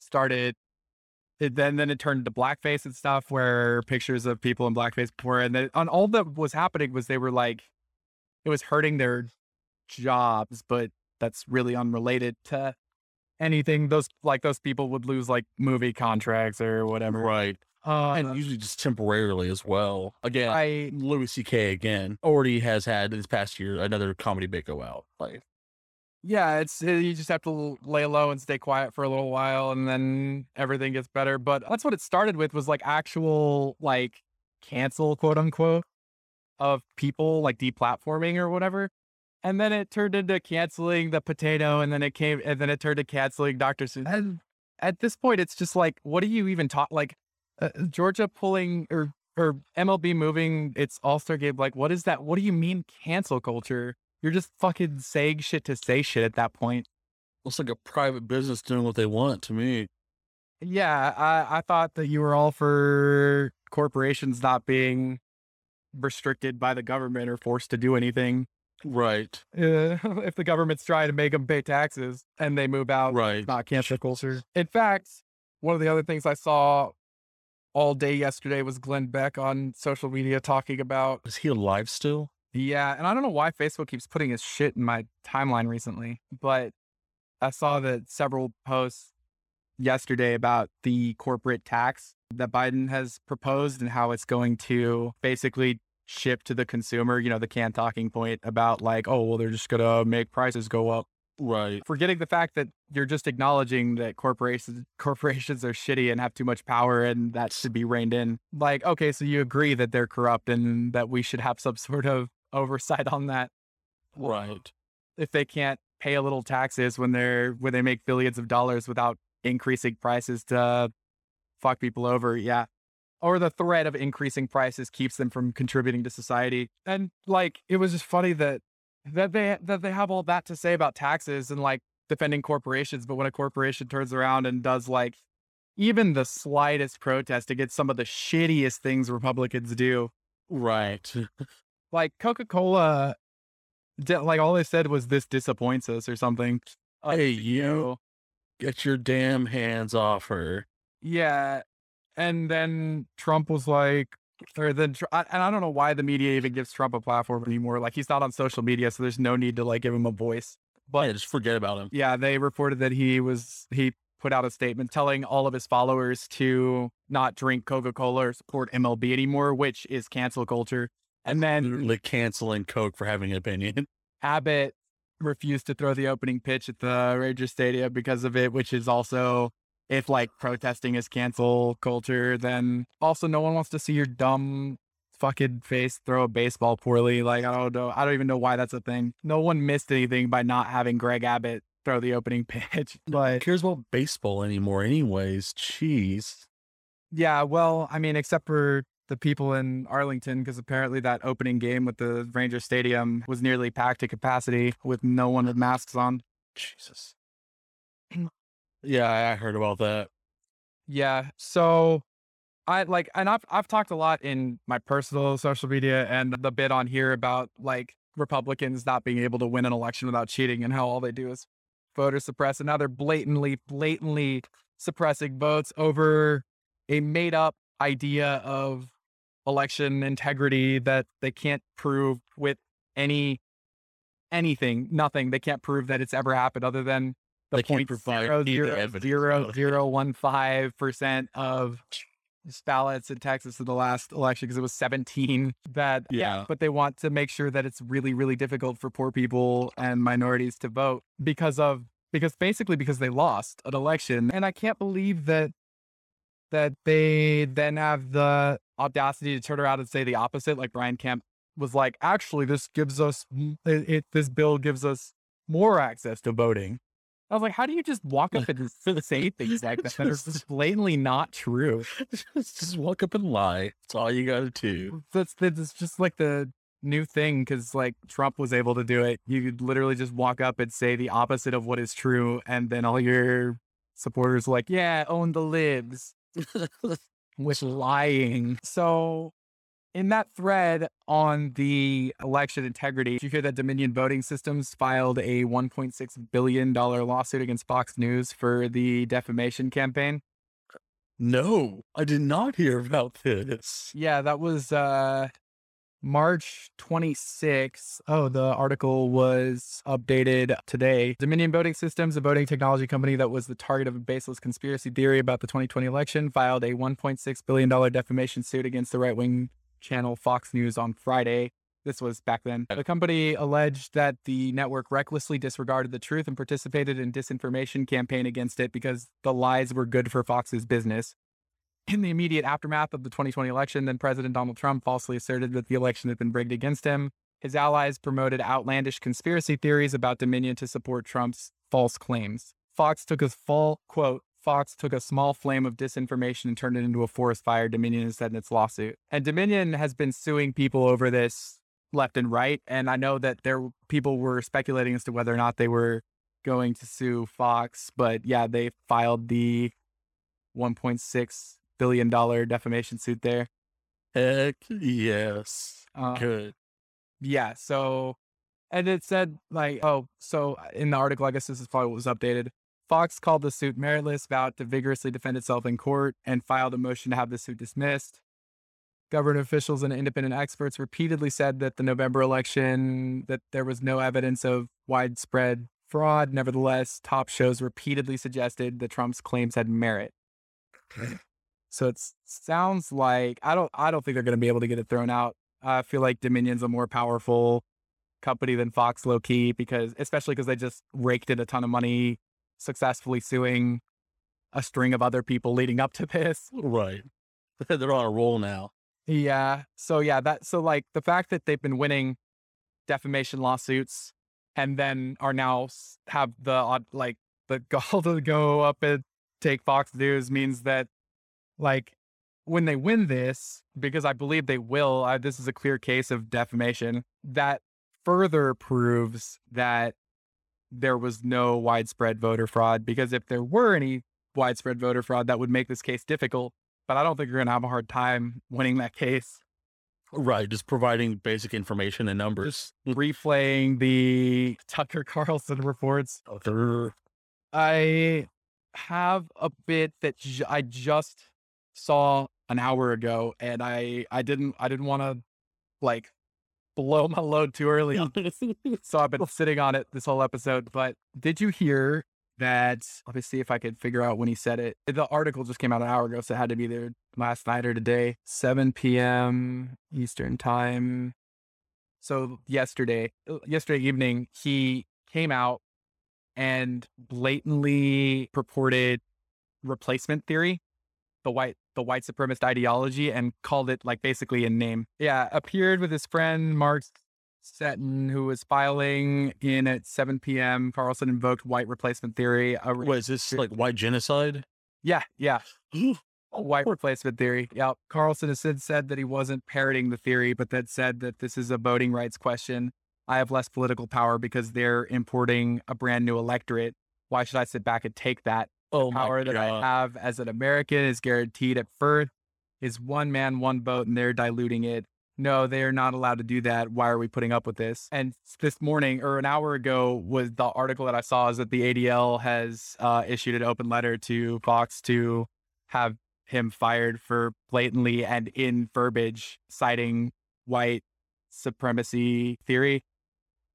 started it then then it turned into blackface and stuff where pictures of people in blackface were and then on all that was happening was they were like it was hurting their jobs but that's really unrelated to anything those like those people would lose like movie contracts or whatever Right. uh, And usually just temporarily as well. Again, I Louis C.K. again already has had this past year another comedy bit go out. Like, yeah it's uh, you just have to lay low and stay quiet for a little while and then everything gets better but that's what it started with was like actual like cancel quote unquote of people like deplatforming or whatever and then it turned into canceling the potato, and then it came, and then it turned to canceling Dr. Seuss. At this point, it's just like, what do you even talk? Like uh, Georgia pulling or or MLB moving its All Star game. Like, what is that? What do you mean cancel culture? You're just fucking saying shit to say shit at that point. Looks like a private business doing what they want to me. Yeah, I, I thought that you were all for corporations not being restricted by the government or forced to do anything. Right. Uh, if the government's trying to make them pay taxes and they move out, Right. not cancel culture. In fact, one of the other things I saw all day yesterday was Glenn Beck on social media talking about, Is he alive still? Yeah, and I don't know why Facebook keeps putting his shit in my timeline recently, but I saw that several posts yesterday about the corporate tax that Biden has proposed and how it's going to basically ship to the consumer, you know, the can talking point about like, oh, well, they're just going to make prices go up Right. forgetting the fact that you're just acknowledging that corporations corporations are shitty and have too much power and that should be reined in. Like, okay, so you agree that they're corrupt and that we should have some sort of oversight on that Right. if they can't pay a little taxes when they're when they make billions of dollars without increasing prices to fuck people over. Yeah. Or the threat of increasing prices keeps them from contributing to society. And like it was just funny that that they that they have all that to say about taxes and like defending corporations, but when a corporation turns around and does like even the slightest protest against some of the shittiest things Republicans do, Right. like Coca-Cola di- like all they said was this disappoints us or something. Hey, you get your damn hands off her. Yeah. And then Trump was like, or then, and I don't know why the media even gives Trump a platform anymore. Like he's not on social media, so there's no need to like give him a voice. But yeah, just forget about him. Yeah, they reported that he was, he put out a statement telling all of his followers to not drink Coca Cola or support MLB anymore, which is cancel culture. And then Literally canceling Coke for having an opinion. Abbott refused to throw the opening pitch at the Ranger Stadium because of it, which is also if like protesting is cancel culture, then also no one wants to see your dumb fucking face throw a baseball poorly. Like I don't know. I don't even know why that's a thing. No one missed anything by not having Greg Abbott throw the opening pitch. Who But cares about baseball anymore, anyways? Jeez. yeah, well, I mean, except for the people in Arlington, because apparently that opening game with the Ranger Stadium was nearly packed to capacity with no one with masks on. Jesus. yeah, I I heard about that. Yeah. So I like and I've I've talked a lot in my personal social media and the bit on here about like Republicans not being able to win an election without cheating and how all they do is voter suppress and now they're blatantly blatantly suppressing votes over a made up idea of election integrity that they can't prove with any anything nothing. They can't prove that it's ever happened other than the point zero zero zero zero one five percent of ballots in Texas in the last election because it was 17 that Yeah. but they want to make sure that it's really really difficult for poor people and minorities to vote because of because basically because they lost an election. And I can't believe that that they then have the audacity to turn around and say the opposite like Brian Kemp was like actually this gives us it, it this bill gives us more access to voting I was like, how do you just walk up and say things like that that are just blatantly not true? just, just walk up and lie. That's all you gotta do. That's that's just like the new thing because like Trump was able to do it. You could literally just walk up and say the opposite of what is true, and then all your supporters are like, yeah, own the libs with lying. So in that thread on the election integrity, you hear that Dominion Voting Systems filed a $1.6 billion lawsuit against Fox News for the defamation campaign. no, I did not hear about this. Yeah, that was uh March 26th. Oh, the article was updated today. Dominion Voting Systems, a voting technology company that was the target of a baseless conspiracy theory about the 2020 election, filed a $1.6 billion defamation suit against the right wing channel Fox News on Friday. This was back then. The company alleged that the network recklessly disregarded the truth and participated in disinformation campaign against it because the lies were good for Fox's business. In the immediate aftermath of the 2020 election, then President Donald Trump falsely asserted that the election had been rigged against him. His allies promoted outlandish conspiracy theories about Dominion to support Trump's false claims. Fox took a full quote. Fox took a small flame of disinformation and turned it into a forest fire, Dominion said in its lawsuit. And Dominion has been suing people over this left and right. And I know that there people were speculating as to whether or not they were going to sue Fox, but yeah, they filed the 1.6 billion dollar defamation suit there. Heck yes. Uh, Good. Yeah. So, and it said like, oh, so in the article, I guess this is probably what was updated. Fox called the suit meritless, vowed to vigorously defend itself in court, and filed a motion to have the suit dismissed. Government officials and independent experts repeatedly said that the November election that there was no evidence of widespread fraud. Nevertheless, top shows repeatedly suggested that Trump's claims had merit. So it sounds like I don't I don't think they're going to be able to get it thrown out. I feel like Dominion's a more powerful company than Fox low key because especially because they just raked in a ton of money successfully suing a string of other people leading up to this. Right. They're on a roll now. Yeah. So yeah, that so like the fact that they've been winning defamation lawsuits and then are now have the odd like the gall to go up and take Fox News means that like when they win this, because I believe they will, I, this is a clear case of defamation, that further proves that there was no widespread voter fraud. Because if there were any widespread voter fraud, that would make this case difficult. But I don't think you're going to have a hard time winning that case. Right. Just providing basic information and numbers. Hmm. replaying the Tucker Carlson reports. Tucker. I have a bit that j- I just saw an hour ago, and I I didn't I didn't want to like blow my load too early, so I've been sitting on it this whole episode. But did you hear that? Let me see if I could figure out when he said it. The article just came out an hour ago, so it had to be there last night or today, 7 p.m. Eastern time. So yesterday, uh, yesterday evening, he came out and blatantly purported replacement theory, the white the white supremacist ideology, and called it like basically in name. Yeah, appeared with his friend Mark Steyn, who was filing in at 7 p.m. Carlson invoked white replacement theory. A is this like white genocide? yeah, yeah. White replacement theory. Yeah. Carlson has since said that he wasn't parroting the theory, but that said that this is a voting rights question. I have less political power because they're importing a brand new electorate. Why should I sit back and take that? Oh power that I have as an American is guaranteed at birth is one man, one vote, and they're diluting it. No, they are not allowed to do that. Why are we putting up with this? And this morning or an hour ago was the article that I saw is that the ADL has uh, issued an open letter to Fox to have him fired for blatantly and in verbiage citing white supremacy theory.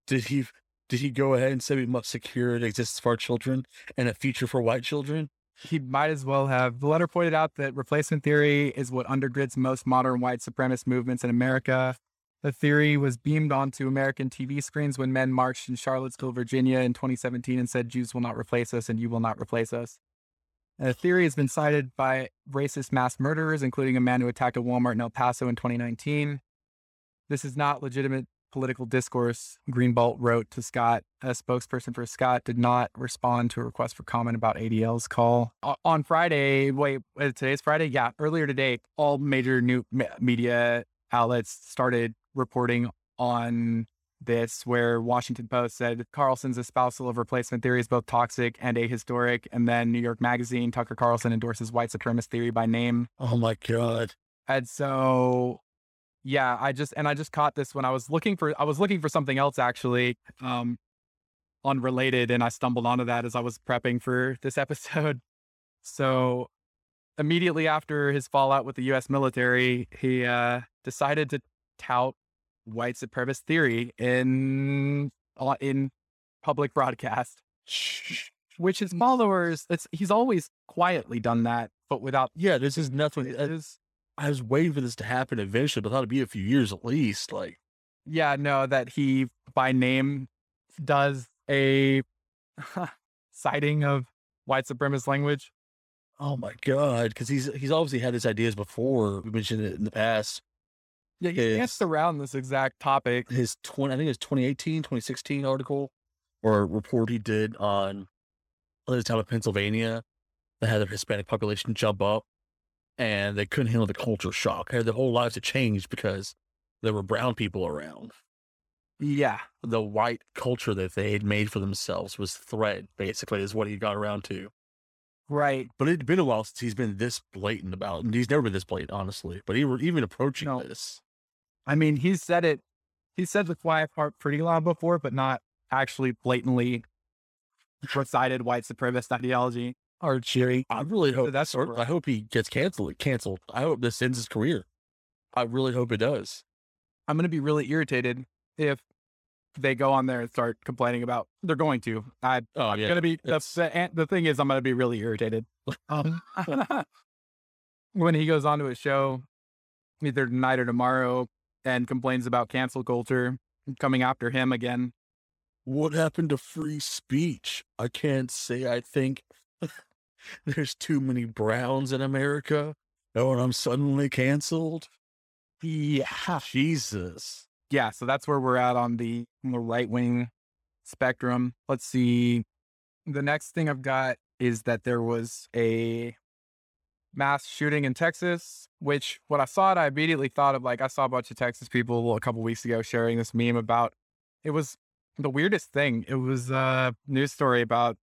Did he did he go ahead and say we must secure it exists for our children and a future for white children? He might as well have. The letter pointed out that replacement theory is what undergirds most modern white supremacist movements in America. The theory was beamed onto American TV screens when men marched in Charlottesville, Virginia in 2017 and said, Jews will not replace us and you will not replace us. And the theory has been cited by racist mass murderers, including a man who attacked a Walmart in El Paso in 2019. This is not legitimate political discourse, Greenblatt wrote to Scott. A spokesperson for Scott did not respond to a request for comment about ADL's call. O- on Friday, wait, uh, today's Friday? Yeah, earlier today, all major new me- media outlets started reporting on this, where Washington Post said Carlson's espousal of replacement theory is both toxic and ahistoric. And then New York Magazine, Tucker Carlson endorses white supremacist theory by name. Oh my god. And so, yeah, I just and I just caught this when I was looking for I was looking for something else actually, um, unrelated, and I stumbled onto that as I was prepping for this episode. So, immediately after his fallout with the U.S. military, he uh, decided to tout white supremacist theory in uh, in public broadcast, which his followers. It's he's always quietly done that, but without. Yeah, this is nothing. It I, is I was waiting for this to happen eventually, but I thought it'd be a few years at least. Like, yeah, no, that he by name does a citing of white supremacist language. oh my god, because he's he's obviously had his ideas before. We mentioned it in the past. Yeah, he His- danced around this exact topic. his 20, I think it was 2018, 2016 article or report he did on the town of Pennsylvania that had their Hispanic population jump up and they couldn't handle the culture shock. Had their whole lives had changed because there were brown people around. Yeah. The white culture that they had made for themselves was thread, basically, is what he got around to. Right. But it'd been a while since he's been this blatant about, and he's never been this blatant, honestly. But he were even approaching No. this. I mean, he said it. He said the quiet part pretty loud before, but not actually blatantly recited white supremacist ideology or cheering. I really hope that's. I hope he gets canceled. Canceled. I hope this ends his career. I really hope it does. I'm going to be really irritated if they go on there and start complaining about. They're going to. I, Oh I'm yeah, gonna be the, the the thing is I'm gonna be really irritated. Um, when he goes on to a show either tonight or tomorrow and complains about cancel culture coming after him again. What happened to free speech? I can't say. I think there's too many Browns in America. Oh, and I'm suddenly canceled. Yeah, Jesus. yeah. So that's where we're at on the on the right wing spectrum. Let's see. The next thing I've got is that there was a mass shooting in Texas, which when I saw it, I immediately thought of like I saw a bunch of Texas people a couple weeks ago sharing this meme about it was the weirdest thing. It was a news story about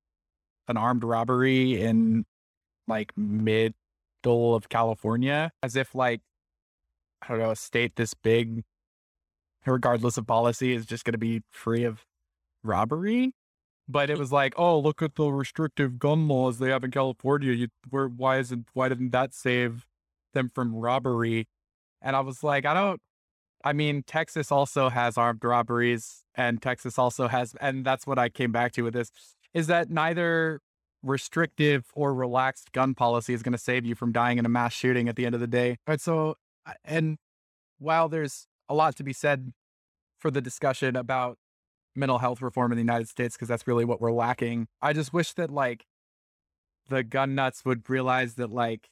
an armed robbery in like middle of California, as if like I don't know, a state this big, regardless of policy, is just going to be free of robbery. But it was like, oh, look at the restrictive gun laws they have in California. You, where, why isn't, why didn't that save them from robbery? And I was like, I don't. I mean, Texas also has armed robberies, and Texas also has, and that's what I came back to with this, is that neither restrictive or relaxed gun policy is going to save you from dying in a mass shooting at the end of the day. And so, uh, and while there's a lot to be said for the discussion about mental health reform in the United States, because that's really what we're lacking, I just wish that like the gun nuts would realize that like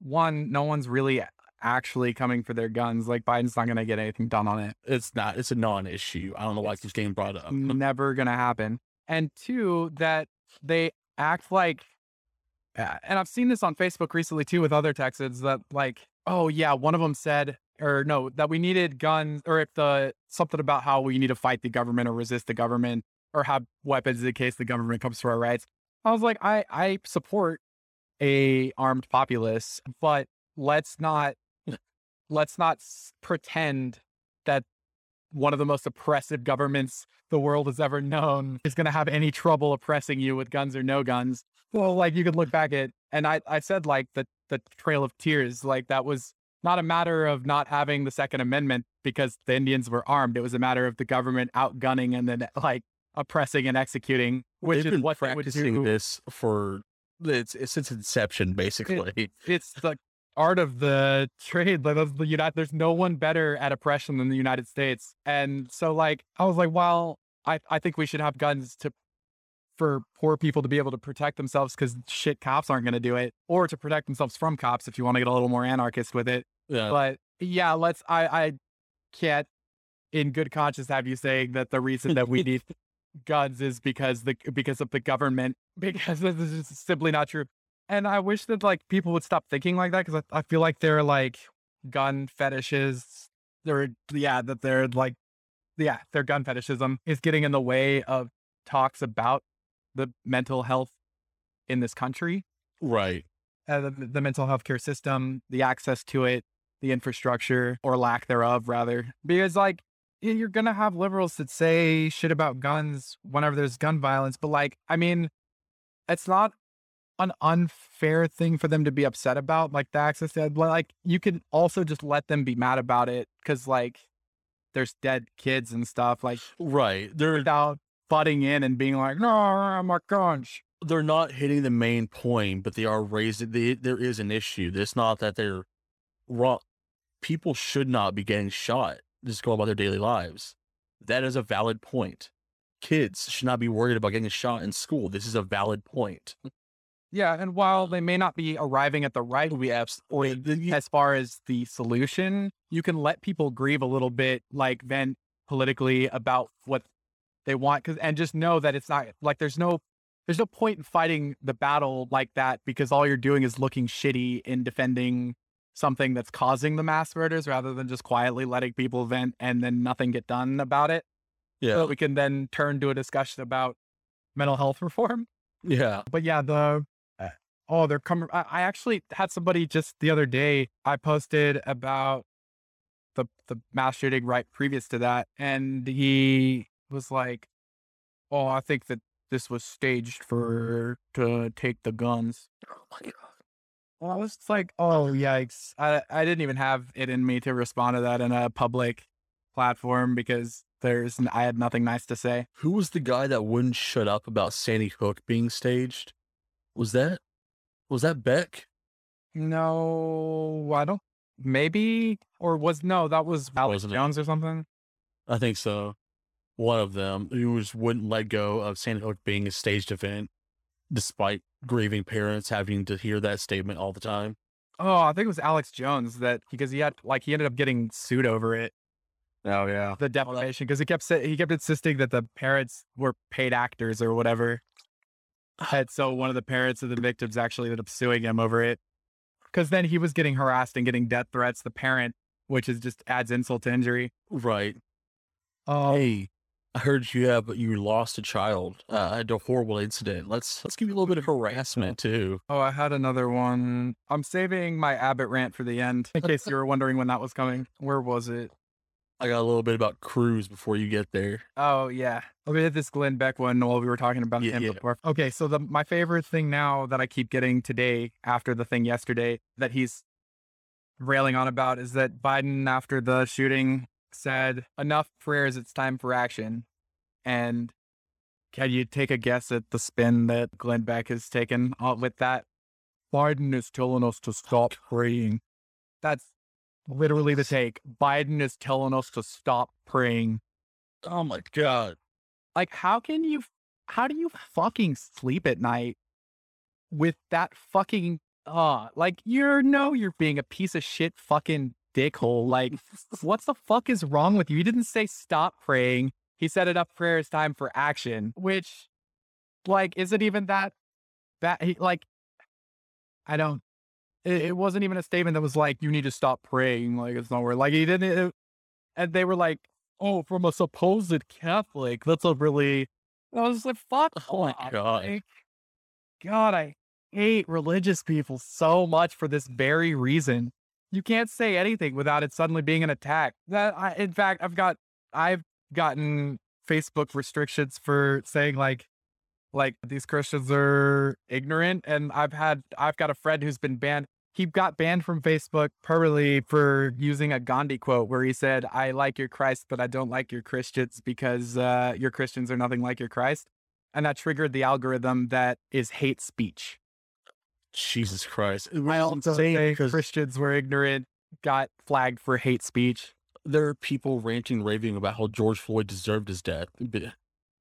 one, no one's really actually coming for their guns. Like Biden's not going to get anything done on it. It's not. It's a non-issue. I don't know why It's it's getting brought up. never gonna happen. And two, that they act like, uh, and I've seen this on Facebook recently too with other Texans that like, oh yeah, one of them said, or no, that we needed guns, or if the something about how we need to fight the government or resist the government or have weapons in case the government comes for our rights. I was like, I I support a armed populace, but let's not let's not pretend that one of the most oppressive governments the world has ever known is going to have any trouble oppressing you with guns or no guns. Well, like you could look back at, and I, I said like the, the Trail of Tears, like that was not a matter of not having the Second Amendment because the Indians were armed. It was a matter of the government outgunning and then like oppressing and executing, which They've is been what practicing this for it's, it's since inception, basically. It's the art of the trade. Like the United, there's no one better at oppression than the United States. And so like I was like, well, I, I think we should have guns to for poor people to be able to protect themselves because shit cops aren't gonna do it. Or to protect themselves from cops if you want to get a little more anarchist with it. Yeah. But yeah, let's I I can't in good conscience have you saying that the reason that we need guns is because the because of the government because this is simply not true. And I wish that like people would stop thinking like that because I, I feel like they're like gun fetishes. They're yeah that they're like yeah their gun fetishism is getting in the way of talks about the mental health in this country right. uh, the, the mental health care system, the access to it, the infrastructure or lack thereof, rather. Because, like, you're going to have liberals that say shit about guns whenever there's gun violence. But, like, I mean, it's not an unfair thing for them to be upset about, like the access to, but, like, you can also just let them be mad about it because, like, there's dead kids and stuff, like, Right. They're without butting in and being like, no, I'm my guns. they're not hitting the main point, but they are raising. The, there is an issue. It's not that they're wrong. People should not be getting shot. Just go about their daily lives. That is a valid point. Kids should not be worried about getting shot in school. This is a valid point. Yeah, and while they may not be arriving at the right We absolutely. as far as the solution, you can let people grieve a little bit, like vent politically about what they want, because and just know that it's not like there's no there's no point in fighting the battle like that because all you're doing is looking shitty in defending something that's causing the mass murders rather than just quietly letting people vent and then nothing get done about it. Yeah. So we can then turn to a discussion about mental health reform. Yeah. But yeah, the oh, they're coming. I, I actually had somebody just the other day. I posted about the the mass shooting right previous to that, and he was like, "Oh, I think that this was staged for to take the guns." Oh my god. Well, I was like, "Oh, yikes!" I I didn't even have it in me to respond to that in a public platform because there's I had nothing nice to say. Who was the guy that wouldn't shut up about Sandy Hook being staged? Was that was that Beck? No, I don't. Maybe or was no? That was Alex Wasn't it? Jones or something. I think so. One of them who just wouldn't let go of Sandy Hook being a staged event, despite grieving parents having to hear that statement all the time. Oh, I think it was Alex Jones that because he had like he ended up getting sued over it, Oh yeah. the defamation, because he kept sa- he kept insisting that the parents were paid actors or whatever. And so one of the parents of the victims actually ended up suing him over it, because then he was getting harassed and getting death threats. The parent, which is just adds insult to injury. Right. Oh, Hey, I heard you have you lost a child. Uh, had a horrible incident. Let's let's give you a little bit of harassment too. oh, I had another one. I'm saving my Abbott rant for the end, in case you were wondering when that was coming. Where was it? I got a little bit about Cruz before you get there. Oh yeah. Me hit this Glenn Beck one while we were talking about Yeah, him yeah. before. Okay, so the my favorite thing now that I keep getting today after the thing yesterday that he's railing on about is that Biden after the shooting said enough prayers, it's time for action. And can you take a guess at the spin that Glenn Beck has taken uh, with that? Biden is telling us to stop praying. That's literally the take. Biden is telling us to stop praying. Oh my god. Like, how can you, how do you fucking sleep at night with that fucking, uh, like, you know, you're being a piece of shit fucking dickhole. Like, what the fuck is wrong with you? He didn't say stop praying. He said enough prayer is time for action, which, like, isn't even that bad. He, like, I don't, it, it wasn't even a statement that was like, you need to stop praying. Like, it's not where, like, he didn't, it- and they were like, oh, from a supposed Catholic. That's a really, I was like, fuck. Oh my off, God. like, God, I hate religious people so much for this very reason. You can't say anything without it suddenly being an attack. That I, in fact, I've got, I've gotten Facebook restrictions for saying like, like these Christians are ignorant, and I've had, I've got a friend who's been banned. He got banned from Facebook permanently for using a Gandhi quote where he said, "I like your Christ, but I don't like your Christians because uh, your Christians are nothing like your Christ." and that triggered the algorithm that is hate speech. Jesus Christ. It I also insane say because Christians were ignorant, got flagged for hate speech. there are people ranting, raving about how George Floyd deserved his death.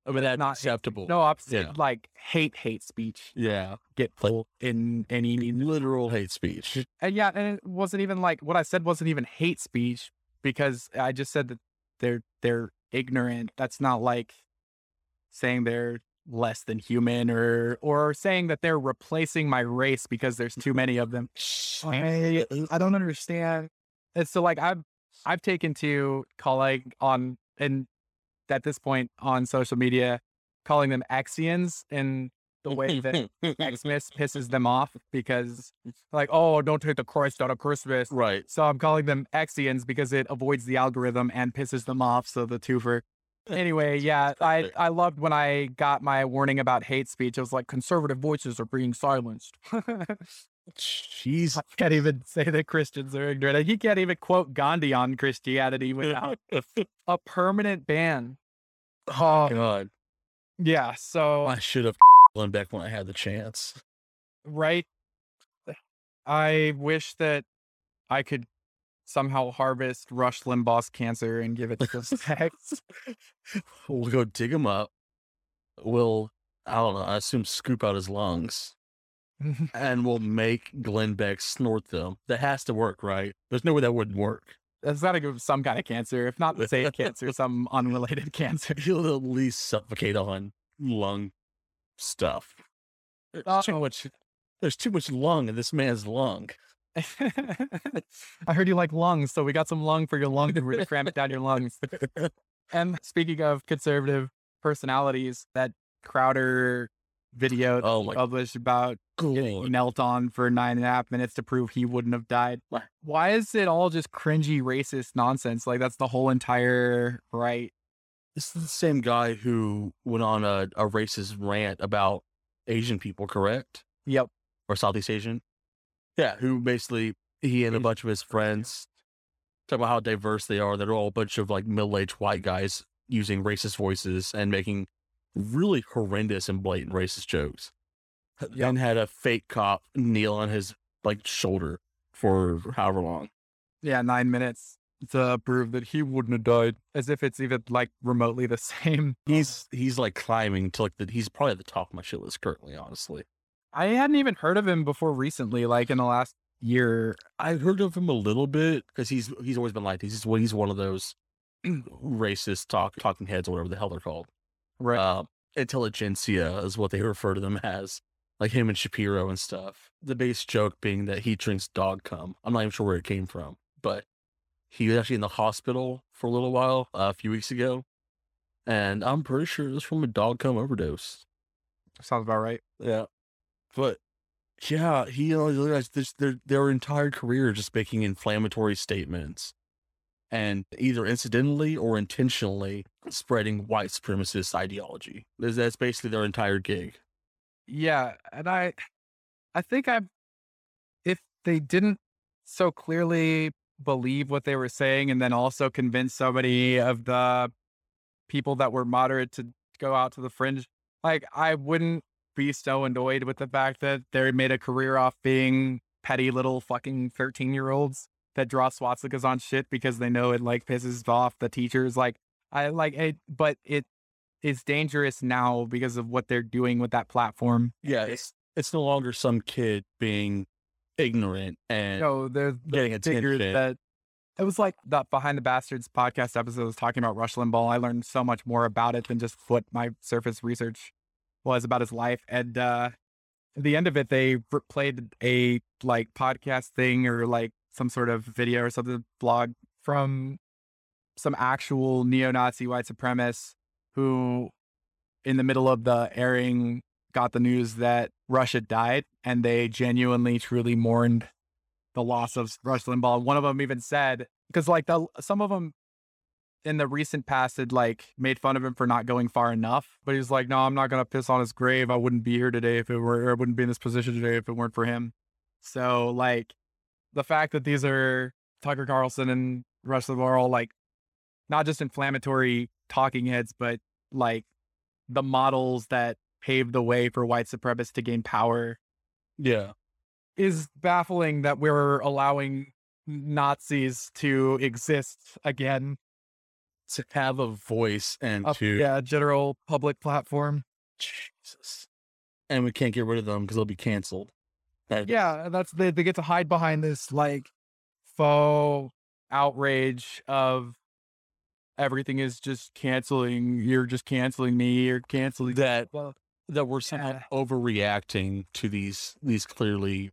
I mean, that's Not hate acceptable. No, I'm Yeah. like hate hate speech. Yeah. Get pulled in any Literal hate speech. and yeah, and it wasn't even like what I said wasn't even hate speech because I just said that they're they're ignorant. That's not like saying they're less than human or or saying that they're replacing my race because there's too many of them. I, I don't understand. And so like I've I've taken to calling on and at this point on social media calling them Axians in the way that Xmas pisses them off because like, oh, don't take the Christ out of Christmas. right. So I'm calling them Exians because it avoids the algorithm and pisses them off. So the twofer. Anyway, yeah, I, I loved when I got my warning about hate speech. It was like conservative voices are being silenced. Jeez. I can't even say that Christians are ignorant. He can't even quote Gandhi on Christianity without a permanent ban. Oh, oh, God. yeah. So, I should have gone back when I had the chance. right. I wish that I could somehow harvest Rush Limbaugh's cancer and give it to the sex. We'll go dig him up. We'll, I don't know, I assume scoop out his lungs. and will make Glenn Beck snort them. That has to work, right? There's no way that wouldn't work. That's got to give some kind of cancer, if not the same cancer, some unrelated cancer. He'll at least suffocate on lung stuff. There's oh, too Oh. much. There's too much lung in this man's lung. I heard you like lungs, so we got some lung for your lungs. We're gonna cram it down your lungs. And speaking of conservative personalities, that Crowder video Oh my published about getting knelt on for nine and a half minutes to prove he wouldn't have died. What? Why is it all just cringy racist nonsense? Like that's the whole entire right. This is the same guy who went on a, a racist rant about Asian people, correct? Yep. Or Southeast Asian? Yeah, who basically he and a bunch of his friends talk about how diverse they are. They're all a bunch of like middle aged white guys using racist voices and making really horrendous and blatant racist jokes. Then had a fake cop kneel on his like shoulder for however long. Yeah, nine minutes to prove that he wouldn't have died, as if it's even like remotely the same. He's he's like climbing to like the he's probably at the top of my shit list currently, honestly. I hadn't even heard of him before recently, like in the last year. I've heard of him a little bit because he's he's always been like this. He's he's one of those racist talk talking heads or whatever the hell they're called. Right. Uh, intelligentsia is what they refer to them as, like him and Shapiro and stuff. The base joke being that he drinks dog cum. I'm not even sure where it came from, but he was actually in the hospital for a little while uh, a few weeks ago, and I'm pretty sure it was from a dog cum overdose. Sounds about right. Yeah. But yeah, he you know realized this their their entire career just making inflammatory statements and either incidentally or intentionally spreading white supremacist ideology. That's- basically their entire gig. Yeah, and I, I think I, if they didn't so clearly believe what they were saying, and then also convince so many of the people that were moderate to go out to the fringe, like I wouldn't be so annoyed with the fact that they made a career off being petty little fucking thirteen year olds that draw swastikas on shit because they know it like pisses off the teachers. Like I like it, but it is dangerous now because of what they're doing with that platform. Yeah, it's it's no longer some kid being ignorant and No, there's getting figures attention. that it was like that behind the bastards podcast episode was talking about Rush Limbaugh. I learned so much more about it than just what my surface research was about his life. And uh at the end of it, they played a like podcast thing or like some sort of video or something blog from some actual neo-Nazi white supremacists who, in the middle of the airing, got the news that Russia died, and they genuinely, truly mourned the loss of Rush Limbaugh. One of them even said, because like the some of them in the recent past had like made fun of him for not going far enough, but he's like, no, I'm not gonna piss on his grave. I wouldn't be here today if it were, I wouldn't be in this position today if it weren't for him. So like, the fact that these are Tucker Carlson and Rush Limbaugh are all like, not just inflammatory talking heads, but like the models that paved the way for white supremacists to gain power yeah. is baffling that we're allowing Nazis to exist again. To have a voice and Up, to yeah, a general public platform. Jesus. And we can't get rid of them because they'll be canceled. Yeah, that's they, they get to hide behind this like faux outrage of everything is just canceling. You're just canceling me. You're canceling that Well, that we're somehow Yeah. overreacting to these these clearly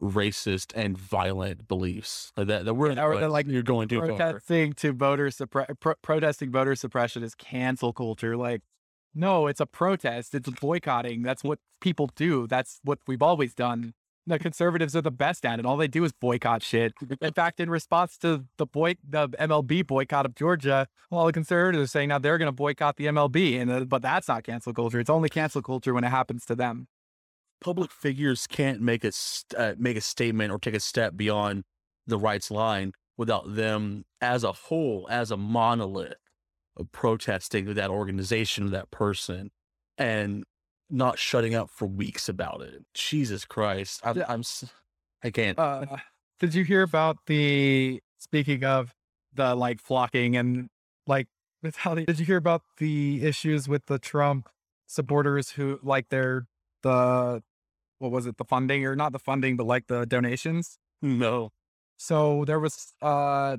racist and violent beliefs like that that we're Yeah, or like, you're going to protesting to voter suppre- pro- protesting voter suppression is cancel culture. Like, no, it's a protest. It's boycotting. That's what people do. That's what we've always done. The conservatives are the best at it. All they do is boycott shit. In fact, in response to the boy, the MLB boycott of Georgia, all the conservatives are saying now they're going to boycott the MLB, and uh, but that's not cancel culture. It's only cancel culture when it happens to them. Public figures can't make a st- uh, make a statement or take a step beyond the rights line without them as a whole, as a monolith, of protesting to that organization, or that person, and not shutting up for weeks about it. Jesus Christ, I'm. I'm I can't. Uh, did you hear about the speaking of the like flocking and like with how did you hear about the issues with the Trump supporters who like they're the what was it, the funding or not the funding, but like the donations. No. So there was a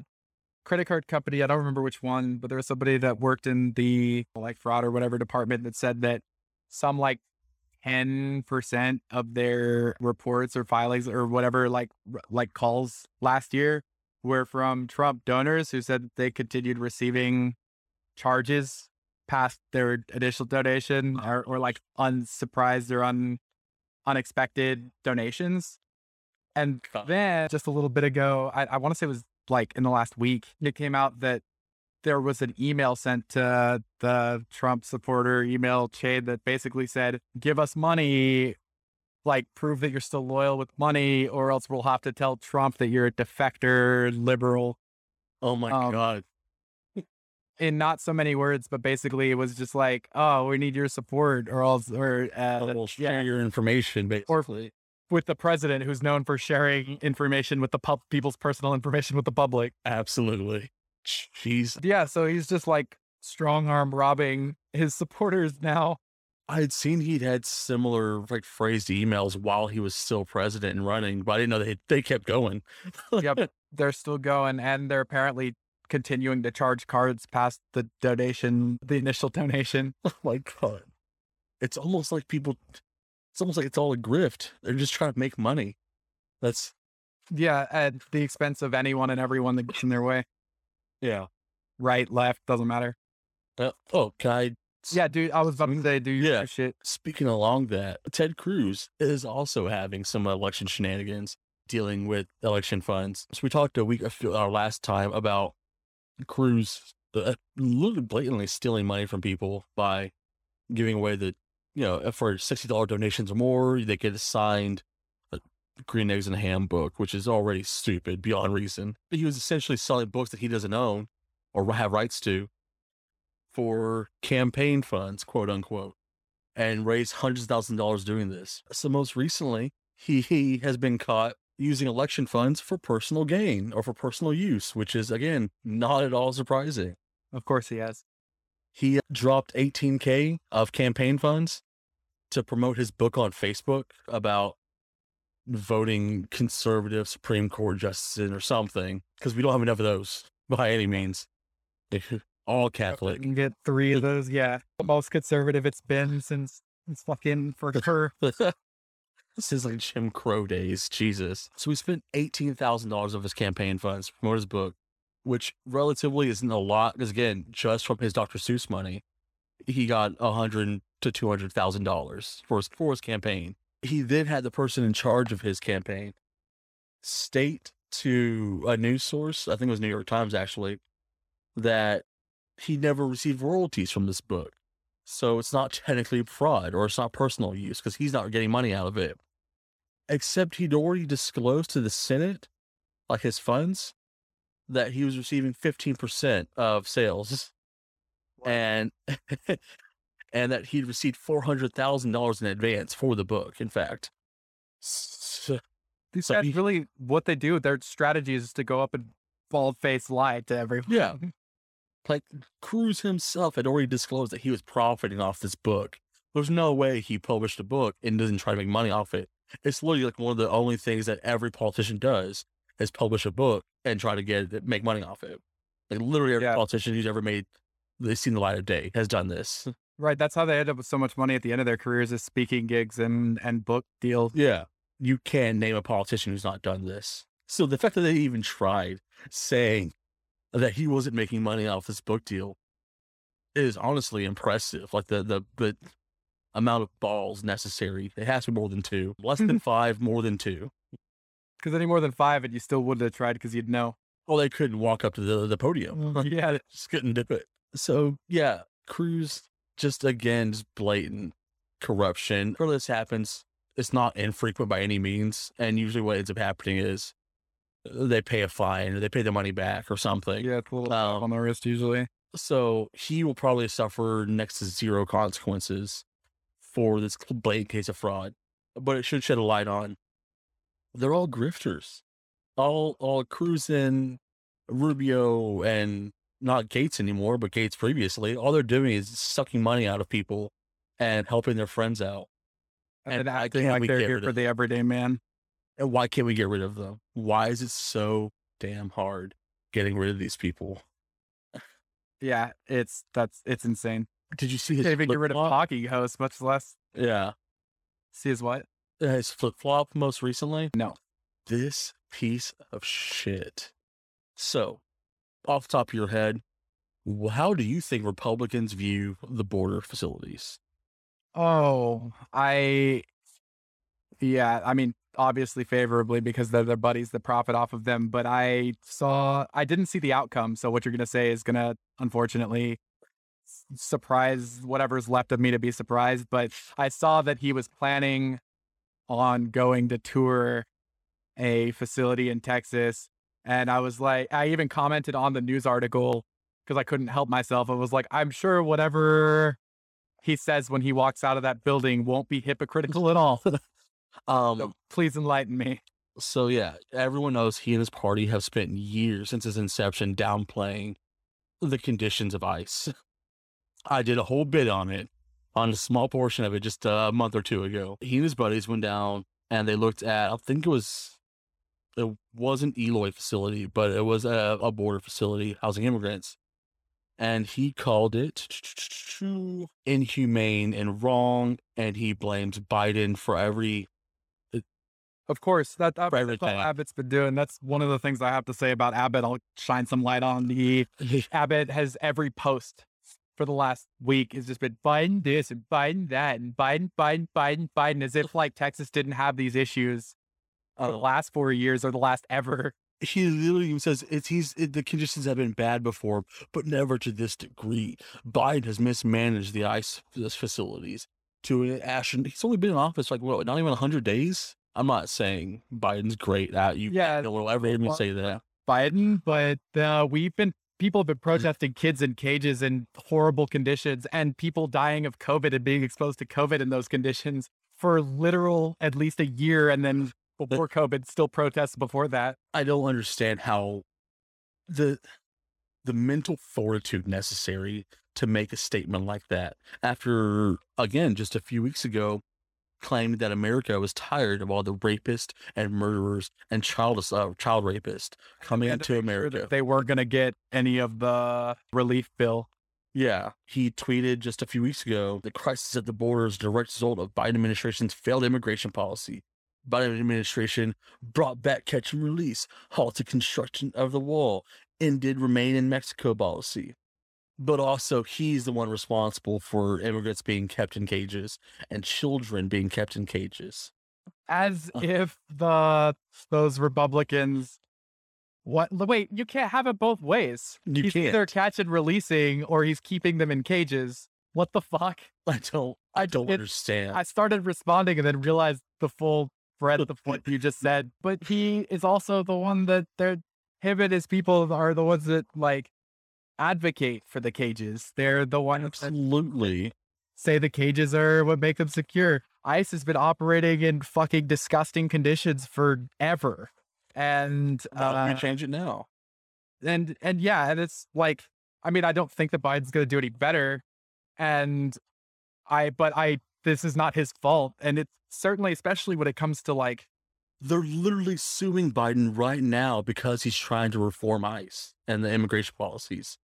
credit card company, I don't remember which one, but there was somebody that worked in the like fraud or whatever department that said that some like 10% of their reports or filings or whatever like like calls last year were from Trump donors who said they continued receiving charges past their initial donation oh, or, or like unsurprised or un, unexpected donations. And then just a little bit ago, I, I want to say it was like in the last week, it came out that there was an email sent to the Trump supporter email chain that basically said, give us money, like prove that you're still loyal with money, or else we'll have to tell Trump that you're a defector, liberal. Oh my Um, god. In not so many words, but basically it was just like, oh, we need your support, or else, or uh, We'll share your information basically. With the president who's known for sharing information with the pub- people's personal information with the public. Absolutely. Jeez. Yeah, so he's just like strong arm robbing his supporters now. I had seen he'd had similar like phrased emails while he was still president and running, but I didn't know they they kept going. Yep, they're still going, and they're apparently continuing to charge cards past the donation, the initial donation. Oh my god. It's almost like people it's almost like it's all a grift. They're just trying to make money. That's Yeah, at the expense of anyone and everyone that gets in their way. yeah. Right, left, doesn't matter. Uh, oh, can I Yeah, dude, I was about to say, do your Yeah. shit. Speaking along that, Ted Cruz is also having some election shenanigans dealing with election funds. So we talked a week our last time about Cruz uh, literally blatantly stealing money from people by giving away the, you know, uh, for sixty dollar donations or more, they get assigned a green eggs and ham book, which is already stupid beyond reason. But he was essentially selling books that he doesn't own or have rights to for campaign funds, quote unquote and raised hundreds of thousands of dollars doing this. So most recently, he, he has been caught using election funds for personal gain or for personal use, which is again not at all surprising. Of course he has. He dropped 18k of campaign funds to promote his book on Facebook about voting conservative Supreme Court justices or something because we don't have enough of those by any means. All You Catholic. can get three of those. Yeah, the most conservative it's been since it's fucking for her. this is like Jim Crow days. Jesus. So he spent eighteen thousand dollars of his campaign funds to promote his book, which relatively isn't a lot because again, just from his Dr. Seuss money, he got a hundred to two hundred thousand dollars for his for his campaign. He then had the person in charge of his campaign state to a news source, I think it was New York Times actually, that he never received royalties from this book. So it's not technically fraud or it's not personal use because he's not getting money out of it. Except he'd already disclosed to the Senate, like his funds, that he was receiving 15% of sales and and that he'd received $400,000 in advance for the book, in fact. So, These So he- really what they do. Their strategy is to go up and bald face lie to everyone. Yeah. like Cruz himself had already disclosed that he was profiting off this book. There's no way he published a book and doesn't try to make money off it. It's literally like one of the only things that every politician does is publish a book and try to get make money off it. Like literally every Yeah. politician who's ever made, they've seen the light of day has done this. Right. That's how they end up with so much money at the end of their careers is speaking gigs and and book deals. Yeah. You can name a politician who's not done this. So the fact that they even tried saying that he wasn't making money off this book deal is honestly impressive. Like the the the amount of balls necessary. It has to be more than two. Less than five, more than two. Because any more than five, and you still wouldn't have tried because you'd know. Well, they couldn't walk up to the, the podium. Mm, yeah. just couldn't do it. So yeah, Cruz just again just blatant corruption. Where this happens, it's not infrequent by any means, and usually what ends up happening is uh, they pay a fine or they pay the money back or something. Yeah, it's a little Um, on the wrist usually. So he will probably suffer next to zero consequences for this blatant case of fraud. But it should shed a light on they're all grifters. All all Cruz and Rubio and not Gaetz anymore, but Gaetz previously. All they're doing is sucking money out of people and helping their friends out. and, And why acting like they're here for the everyday man. And why can't we get rid of them? Why is it so damn hard getting rid of these people? Yeah, it's that's it's insane. Did you see his Can't even get rid of hockey hosts, much less Yeah, see his what? Uh, his flip flop most recently. No. This piece of shit. So, off the top of your head, how do you think Republicans view the border facilities? Oh, I yeah, I mean obviously favorably because they're their buddies that profit off of them, but I saw I didn't see the outcome, so what you're going to say is going to unfortunately surprise whatever's left of me to be surprised, but I saw that he was planning on going to tour a facility in Texas and I was like I even commented on the news article because I couldn't help myself. I was like I'm sure whatever he says when he walks out of that building won't be hypocritical at all. Um, So please enlighten me. So yeah, everyone knows he and his party have spent years since his inception downplaying the conditions of ICE. I did a whole bit on it, on a small portion of it just a month or two ago. He and his buddies went down and they looked at, I think it was, it wasn't Eloy facility, but it was a, a border facility housing immigrants. And he called it inhumane and wrong. And he blames Biden for every Of course, that, that that's everything. Abbott's been doing. That's one of the things I have to say about Abbott. I'll shine some light on. the Abbott has every post for the last week has just been Biden this and Biden that and Biden, Biden, Biden, Biden, as if like Texas didn't have these issues uh, the last four years or the last ever. he literally says it's he's it, the conditions have been bad before, but never to this degree. Biden has mismanaged the ICE facilities to an ashen. He's only been in office like what, not even hundred days. I'm not saying Biden's great at you. Yeah, will ever hear me say that. Biden, but uh, we've been people have been protesting kids in cages in horrible conditions and people dying of COVID and being exposed to COVID in those conditions for literal at least a year, and then before COVID, still protests before that. I don't understand how the the mental fortitude necessary to make a statement like that after again just a few weeks ago claimed that America was tired of all the rapists and murderers and child uh, child rapists coming into sure America. that they weren't going to get any of the relief bill. Yeah, he tweeted just a few weeks ago the crisis at the border is a direct result of Biden administration's failed immigration policy. Biden administration brought back catch and release, halted construction of the wall, ended remain in Mexico policy. But also, he's the one responsible for immigrants being kept in cages and children being kept in cages. As if the those Republicans. What? Wait, you can't have it both ways. You he's can't. either catch and releasing, or he's keeping them in cages. What the fuck? I don't. I don't It- understand. I started responding and then realized the full breadth of what you just said. But he is also the one that they're him and his people are the ones that like advocate for the cages. They're the ones Absolutely. say the cages are what make them secure. ICE has been operating in fucking disgusting conditions forever. And uh, we change it now? and and yeah, and it's like I mean, I don't think that Biden's gonna do any better. And I but I this is not his fault. And it's certainly especially when it comes to like They're literally suing Biden right now because he's trying to reform ICE and the immigration policies.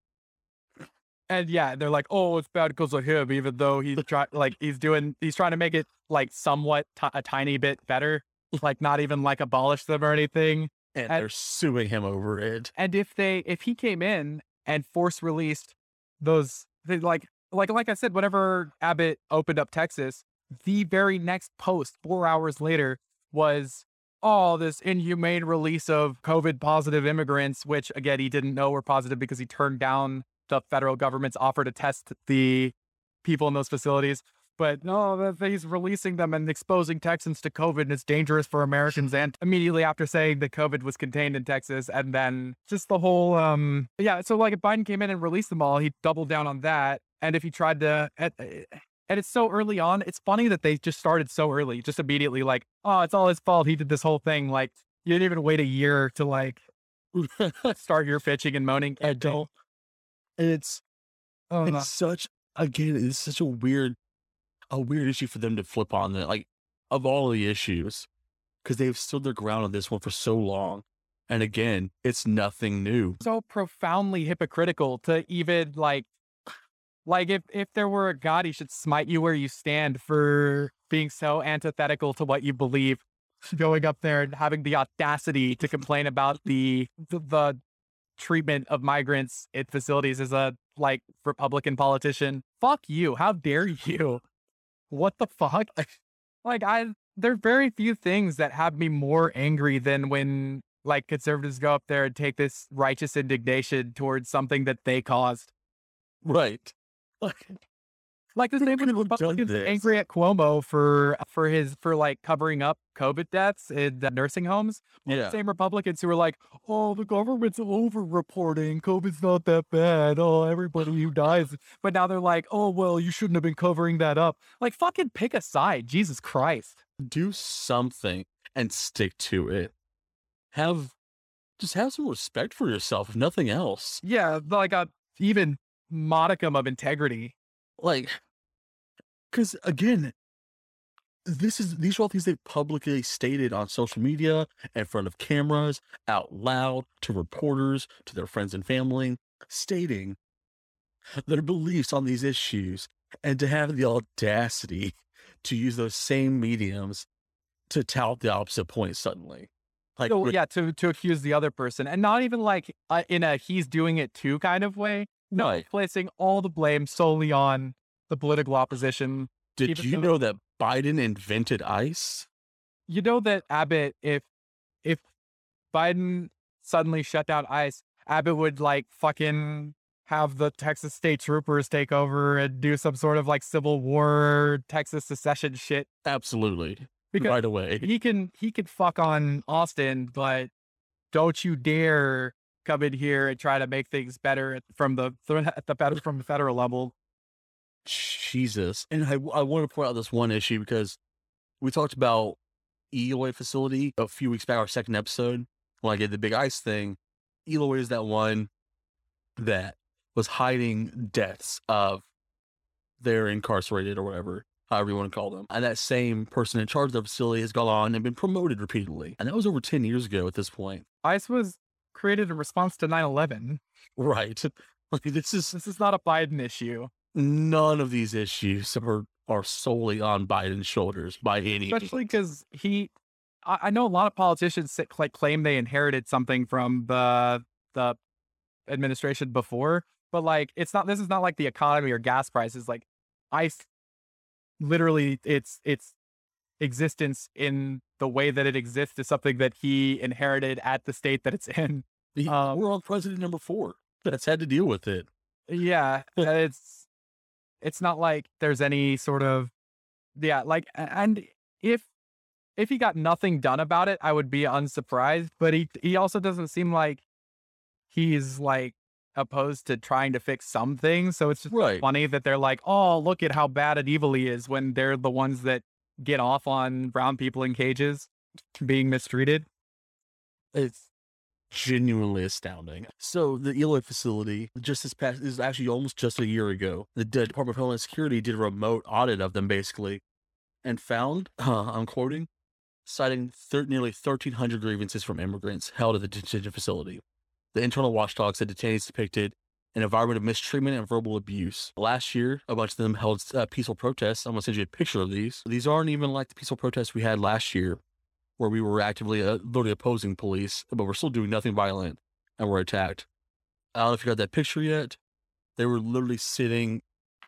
and yeah, they're like, oh, it's bad because of him, even though he's trying like he's doing he's trying to make it like somewhat ti a tiny bit better, like not even like abolish them or anything. And, And- they're suing him over it. And if they if he came in and force released those they, like like like I said, whenever Abbott opened up Texas, the very next post four hours later was oh this inhumane release of COVID positive immigrants, which again he didn't know were positive because he turned down the federal government's offer to test the people in those facilities. But no, he's releasing them and exposing Texans to COVID and it's dangerous for Americans. And immediately after saying that COVID was contained in Texas, and then just the whole, um, yeah. So like if Biden came in and released them all, he doubled down on that. And if he tried to, and, eh, and it's so early on, it's funny that they just started so early, just immediately like, oh, it's all his fault. He did this whole thing. Like you didn't even wait a year to like start your pitching and moaning. I don't. And it's Oh, no. it's such again, it's such a weird a weird issue for them to flip on that. Like of all the issues because they've stood their ground on this one for so long. And again, it's nothing new. So profoundly hypocritical to even like, like if if there were a god, he should smite you where you stand for being so antithetical to what you believe. Going up there and having the audacity to complain about the the, the treatment of migrants at facilities as a like Republican politician. Fuck you. How dare you? What the fuck? Like I there are very few things that have me more angry than when like conservatives go up there and take this righteous indignation towards something that they caused. Right. Like the same with Republicans angry at Cuomo for for his for like covering up COVID deaths in the nursing homes. Yeah. Same Republicans who were like, "Oh, the government's over-reporting. COVID's not that bad. Oh, everybody who dies." But now they're like, "Oh, well, you shouldn't have been covering that up." Like, fucking pick a side. Jesus Christ. Do something and stick to it. Have just have some respect for yourself, if nothing else. Yeah, like a even modicum of integrity. Like, because again, this is these are all things they publicly stated on social media, in front of cameras, out loud to reporters, to their friends and family, stating their beliefs on these issues, and to have the audacity to use those same mediums to tout the opposite point suddenly. Like, so, yeah, to to accuse the other person, and not even like uh, in a he's doing it too kind of way, no, right. placing all the blame solely on the political opposition. Did you know that Biden invented ICE? You know that Abbott, if if Biden suddenly shut down ICE, Abbott would like fucking have the Texas state troopers take over and do some sort of like Civil War Texas secession shit. Absolutely. Because right away. He can he can fuck on Austin, but don't you dare come in here and try to make things better from the at the better from the federal level. Jesus, and I I want to point out this one issue because we talked about Eloy facility a few weeks back, our second episode when I did the big ice thing. Eloy is that one that was hiding deaths of their incarcerated or whatever, however you want to call them. And that same person in charge of the facility has gone on and been promoted repeatedly. And that was over 10 years ago at this point. ICE was created in response to 9-11. Right. Like this is this is not a Biden issue. None of these issues are are solely on Biden's shoulders by any especially because he I, I, know a lot of politicians like claim they inherited something from the the administration before, but like it's not this is not like the economy or gas prices. Like I literally it's it's existence in the way that it exists is something that he inherited at the state that it's in. Um, We're on president number four that's had to deal with it. Yeah, it's it's not like there's any sort of yeah, like and if if he got nothing done about it, I would be unsurprised. But he he also doesn't seem like he's like opposed to trying to fix some things. So it's just right. funny that they're like, oh, look at how bad and evil he is when they're the ones that get off on brown people in cages being mistreated. It's genuinely astounding. So the Eloy facility, just this past, is actually almost just a year ago. The Department of Homeland Security did a remote audit of them basically and found, uh, I'm quoting, citing thir- nearly 1,300 grievances from immigrants held at the detention facility. The internal watchdog said detainees depicted an environment of mistreatment and verbal abuse. Last year, a bunch of them held uh, peaceful protests. I'm going to send you a picture of these. These aren't even like the peaceful protests we had last year, where we were actively uh, literally opposing police, but we're still doing nothing violent and we're attacked. I don't know if you got that picture yet. They were literally sitting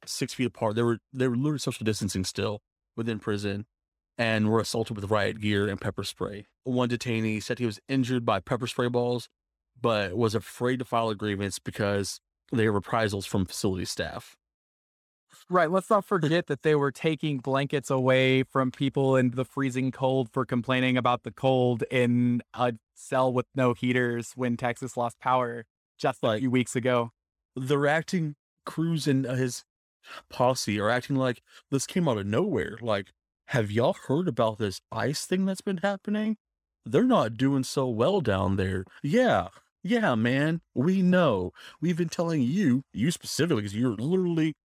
six feet apart. They were they were literally social distancing still within prison, and were assaulted with riot gear and pepper spray. One detainee said he was injured by pepper spray balls, but was afraid to file a grievance because they have reprisals from facility staff. Right. Let's not forget that they were taking blankets away from people in the freezing cold for complaining about the cold in a cell with no heaters when Texas lost power just like, a few weeks ago. They're acting, Cruz and his posse are acting like this came out of nowhere. Like, have y'all heard about this ice thing that's been happening? They're not doing so well down there. Yeah, yeah, man, we know. We've been telling you, you specifically, because you're literally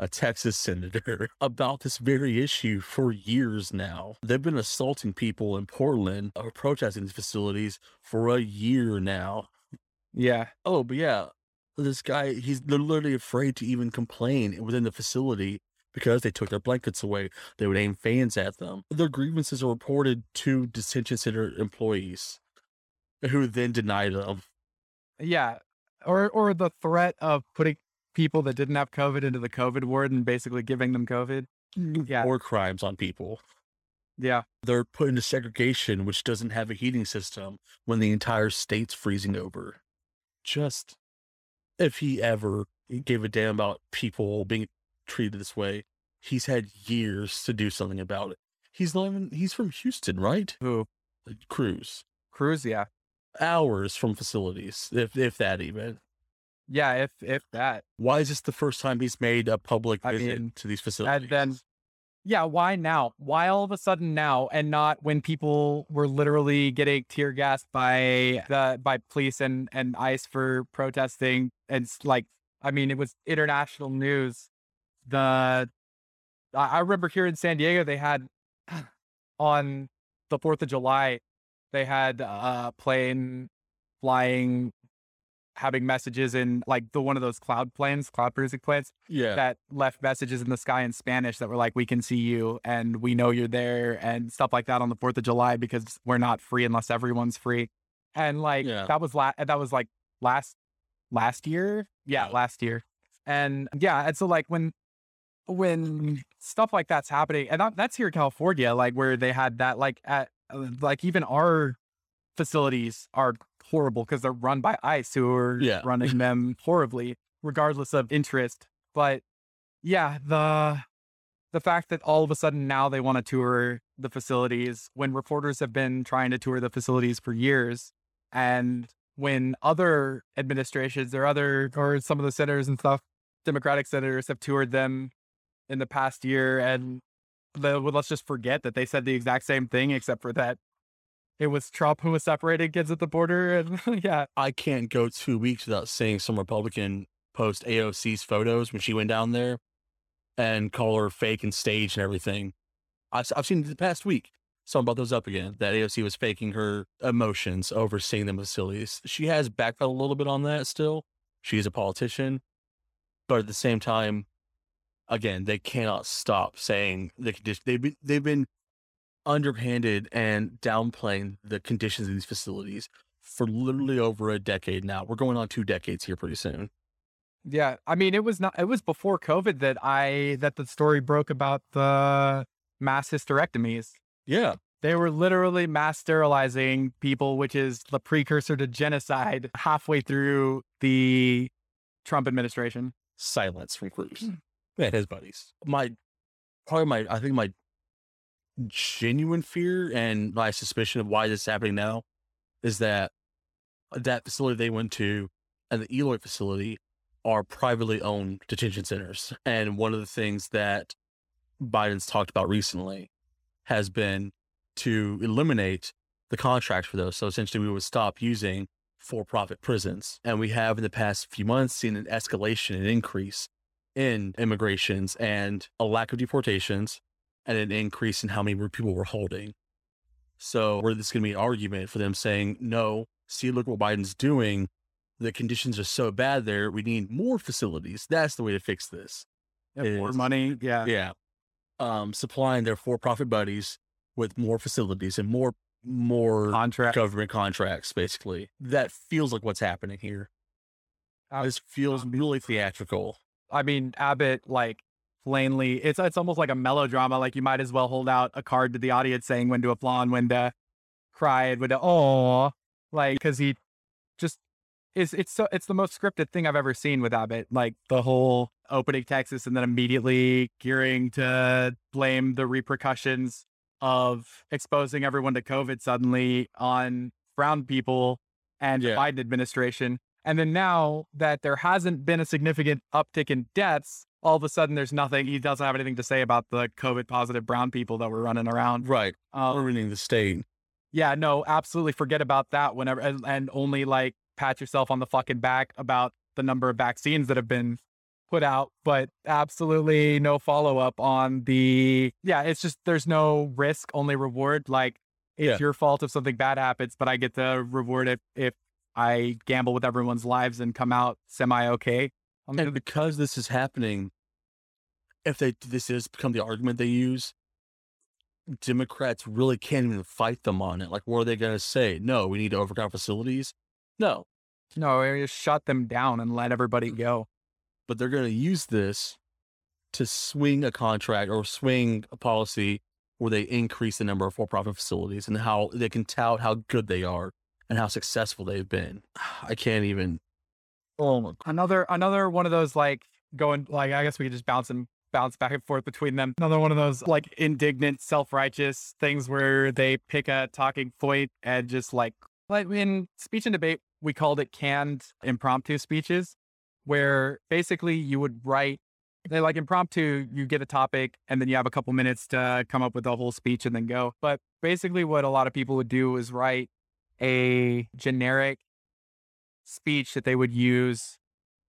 a Texas senator, about this very issue for years now. They've been assaulting people in Portland or protesting these facilities for a year now. Yeah. Oh, but yeah, this guy, he's literally afraid to even complain within the facility because they took their blankets away. They would aim fans at them. Their grievances are reported to detention center employees who then deny them. Yeah. Or or the threat of putting people that didn't have COVID into the COVID ward and basically giving them COVID. Mm, yeah. War crimes on people. Yeah. They're put into segregation, which doesn't have a heating system when the entire state's freezing over. Just if he ever gave a damn about people being treated this way, he's had years to do something about it. He's not even, he's from Houston, right? Who? Cruz. Cruz, yeah. Hours from facilities, if if that even. Yeah, if if that. Why is this the first time he's made a public I visit mean, to these facilities? And then yeah, why now? Why all of a sudden now and not when people were literally getting tear gassed by the by police and and ICE for protesting and like I mean it was international news. The I I remember here in San Diego they had on the 4th of July they had a plane flying having messages in like the one of those cloud planes, cloud producing planes yeah. that left messages in the sky in Spanish that were like, "We can see you and we know you're there" and stuff like that on the Fourth of July because we're not free unless everyone's free. And like Yeah. that was la- that was like last last year, yeah, Yeah. last year. And yeah, and so like when when stuff like that's happening, and that, that's here in California, like where they had that, like at uh, like even our facilities are horrible because they're run by ICE who are Yeah. running them horribly, regardless of interest. But yeah, the the fact that all of a sudden now they want to tour the facilities when reporters have been trying to tour the facilities for years, and when other administrations or other or some of the senators and stuff, Democratic senators have toured them in the past year, and the, well, let's just forget that they said the exact same thing, except for that it was Trump who was separating kids at the border, and yeah, I can't go two weeks without seeing some Republican post AOC's photos when she went down there and call her fake and staged and everything. I've, I've seen the past week. Someone brought those up again that AOC was faking her emotions over seeing them facilities. She has backpedaled a little bit on that still. She's a politician, but at the same time, again, they cannot stop saying the condition. They've been, they've been underhanded and downplaying the conditions of these facilities for literally over a decade now. We're going on two decades here pretty soon. Yeah, I mean, it was not. It was before COVID that I that the story broke about the mass hysterectomies. Yeah. They were literally mass sterilizing people, which is the precursor to genocide. Halfway through the Trump administration. Silence from Cruz hmm. and his buddies. My, probably my, I think my genuine fear and my suspicion of why this is happening now is that that facility they went to and the Eloy facility are privately owned detention centers. And one of the things that Biden's talked about recently has been to eliminate the contracts for those. So essentially, we would stop using for profit prisons. And we have in the past few months seen an escalation and increase in immigrations and a lack of deportations and an increase in how many people we're holding. So, where this is going to be an argument for them saying, no, see, look what Biden's doing. The conditions are so bad there. We need more facilities. That's the way to fix this. It more money. Yeah. Yeah. Um, supplying their for profit buddies with more facilities and more more Contract. government contracts, basically. That feels like what's happening here. This feels really theatrical. I mean, Abbott, like, plainly, it's it's almost like a melodrama. Like, you might as well hold out a card to the audience saying when to applaud, when to cry, and when to oh, like, because he just is. It's so it's the most scripted thing I've ever seen with Abbott. Like the whole opening Texas and then immediately gearing to blame the repercussions of exposing everyone to COVID suddenly on brown people and Yeah. the Biden administration. And then now that there hasn't been a significant uptick in deaths, all of a sudden there's nothing. He doesn't have anything to say about the COVID positive brown people that were running around. Right. Um, Ruining the state. yeah, no, absolutely forget about that whenever and, and only like pat yourself on the fucking back about the number of vaccines that have been put out, but absolutely no follow up on the. Yeah, it's just there's no risk, only reward. Like it's Yeah. your fault if something bad happens, but I get the reward if if I gamble with everyone's lives and come out semi okay. And because this is happening, if they this is become the argument they use, Democrats really can't even fight them on it. Like, what are they going to say? No, we need to overcrowd facilities. No, No, we just shut them down and let everybody mm. go. but they're going to use this to swing a contract or swing a policy where they increase the number of for-profit facilities and how they can tout how good they are and how successful they've been. I can't even. Oh my Another another one of those like going like I guess we could just bounce and bounce back and forth between them. Another one of those like indignant, self-righteous things where they pick a talking point and just like like in speech and debate, we called it canned impromptu speeches, where basically you would write they like impromptu, you get a topic and then you have a couple minutes to come up with a whole speech and then go. But basically what a lot of people would do is write a generic speech that they would use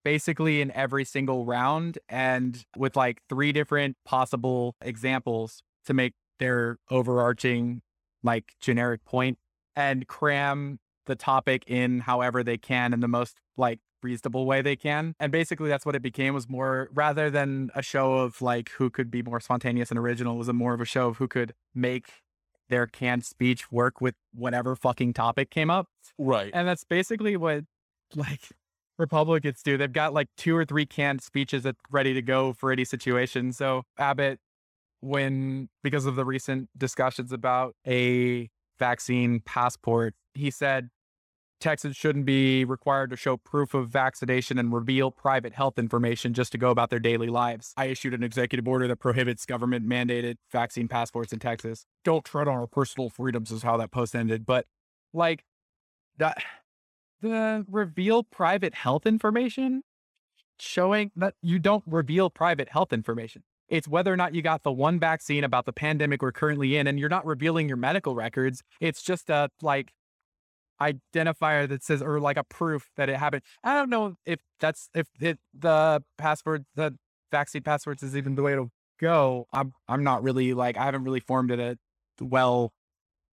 basically in every single round and with like three different possible examples to make their overarching like generic point and cram the topic in however they can in the most like reasonable way they can and basically that's what it became was more rather than a show of like who could be more spontaneous and original it was a more of a show of who could make their canned speech work with whatever fucking topic came up Right. and that's basically what like Republicans do. They've got like two or three canned speeches that ready to go for any situation. So Abbott, when because of the recent discussions about a vaccine passport, he said Texans shouldn't be required to show proof of vaccination and reveal private health information just to go about their daily lives. I issued an executive order that prohibits government mandated vaccine passports in Texas. Don't tread on our personal freedoms is how that post ended. But like that the reveal private health information showing that you don't reveal private health information. It's whether or not you got the one vaccine about the pandemic we're currently in, and you're not revealing your medical records. It's just a like identifier that says, or like a proof that it happened. I don't know if that's if it, the password, the vaccine passwords is even the way to go. I'm I'm not really like I haven't really formed it a well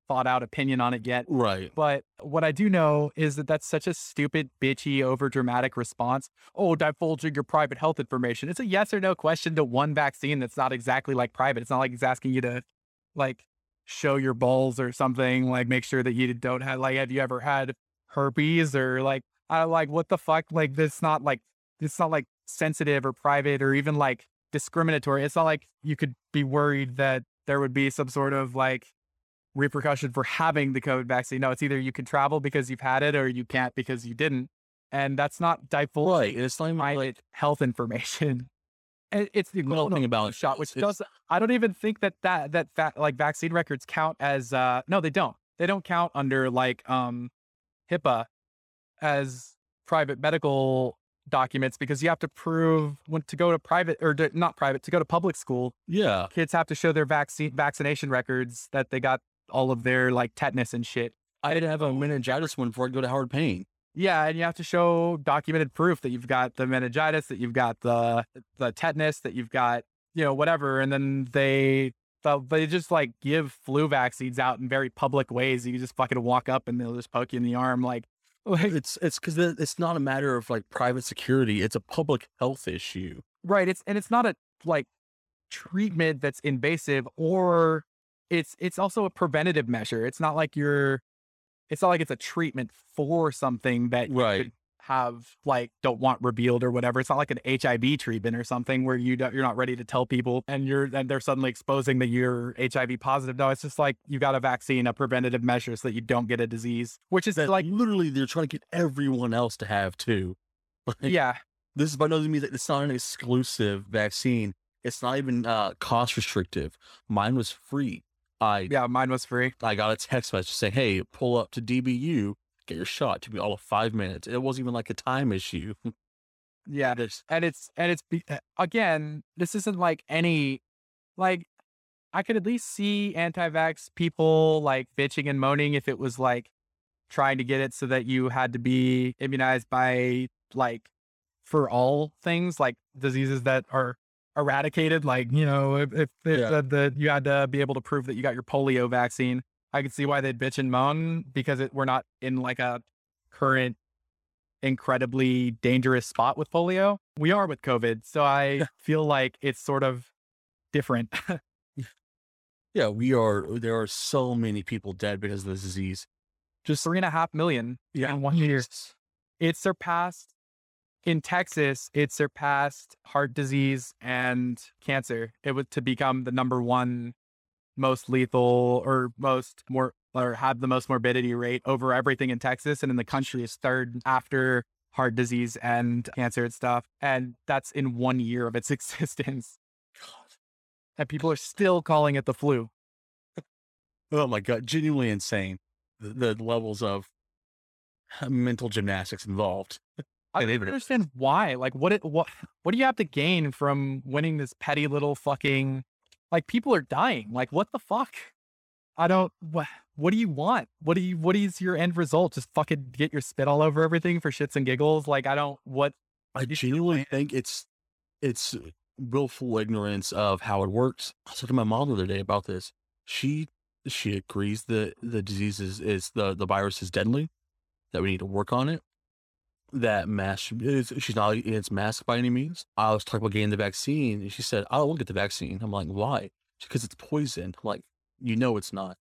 thought out opinion on it yet. Right. But what I do know is that that's such a stupid, bitchy, over dramatic response. Oh, divulging your private health information. It's a yes or no question to one vaccine that's not exactly like private. It's not like it's asking you to like show your balls or something, like make sure that you don't have like have you ever had herpes or like I like what the fuck? Like this not like it's not like sensitive or private or even like discriminatory. It's not like you could be worried that there would be some sort of like repercussion for having the COVID vaccine. No, it's either you can travel because you've had it or you can't because you didn't. And that's not divulging Right. It's not private like health information. It's the whole thing about shot, which does I don't even think that that that fa- like vaccine records count as uh no, they don't. They don't count under like um HIPAA as private medical documents because you have to prove when to go to private or to, not private to go to public school Yeah. kids have to show their vaccine vaccination records that they got all of their like tetanus and shit. I didn't have a meningitis one before I go to Howard Payne. Yeah, and you have to show documented proof that you've got the meningitis, that you've got the the tetanus, that you've got you know whatever, and then they they just like give flu vaccines out in very public ways. You just fucking walk up and they'll just poke you in the arm, like like It's it's because it's not a matter of like private security. It's a public health issue. right. It's and it's not a like treatment that's invasive or it's it's also a preventative measure. It's not like you're it's not like it's a treatment for something that you Right. have like don't want revealed or whatever. It's not like an HIV treatment or something where you don't, you're not ready to tell people and you're and they're suddenly exposing that you're HIV positive. No, it's just like you got a vaccine, a preventative measure so that you don't get a disease, which is That like literally they're trying to get everyone else to have too. Like, yeah, This is by no means that it's not an exclusive vaccine. It's not even uh, cost restrictive. Mine was free. I yeah. Mine was free. I got a text message saying, "Hey, pull up to DBU, get your shot." It took me all of five minutes. It wasn't even like a time issue. Yeah, and it's and it's be, again this isn't like any like i could at least see anti-vax people like bitching and moaning if it was like trying to get it so that you had to be immunized by like for all things like diseases that are eradicated. Like, you know, if, if, Yeah. the, the, you had to be able to prove that you got your polio vaccine, I could see why they'd bitch and moan because it, we're not in like a current incredibly dangerous spot with polio. We are with COVID. So I feel like it's sort of different. Yeah, we are. Uh, there are so many people dead because of this disease. Just three and a half million Yeah, in one year. It surpassed in Texas, it surpassed heart disease and cancer. It was to become the number one most lethal or most more or have the most morbidity rate over everything in Texas. And in the country is third after heart disease and cancer and stuff. And that's in one year of its existence. God. And people are still calling it the flu. Oh my god, genuinely insane. The, the levels of mental gymnastics involved. I don't understand why. Like, what it what what do you have to gain from winning this petty little fucking? Like, people are dying. Like, what the fuck? I don't. What What do you want? What do you? What is your end result? Just fucking get your spit all over everything for shits and giggles? Like, I don't. What? I genuinely think it's it's willful ignorance of how it works. I was talking to my mom the other day about this. She she agrees that the disease is, is the the virus is deadly, that we need to work on it. That mask she's not against masks by any means. I was talking about getting the vaccine, and she said, "I don't want to get the vaccine." I'm like, "Why?" Because it's poison. I'm like, you know, it's not.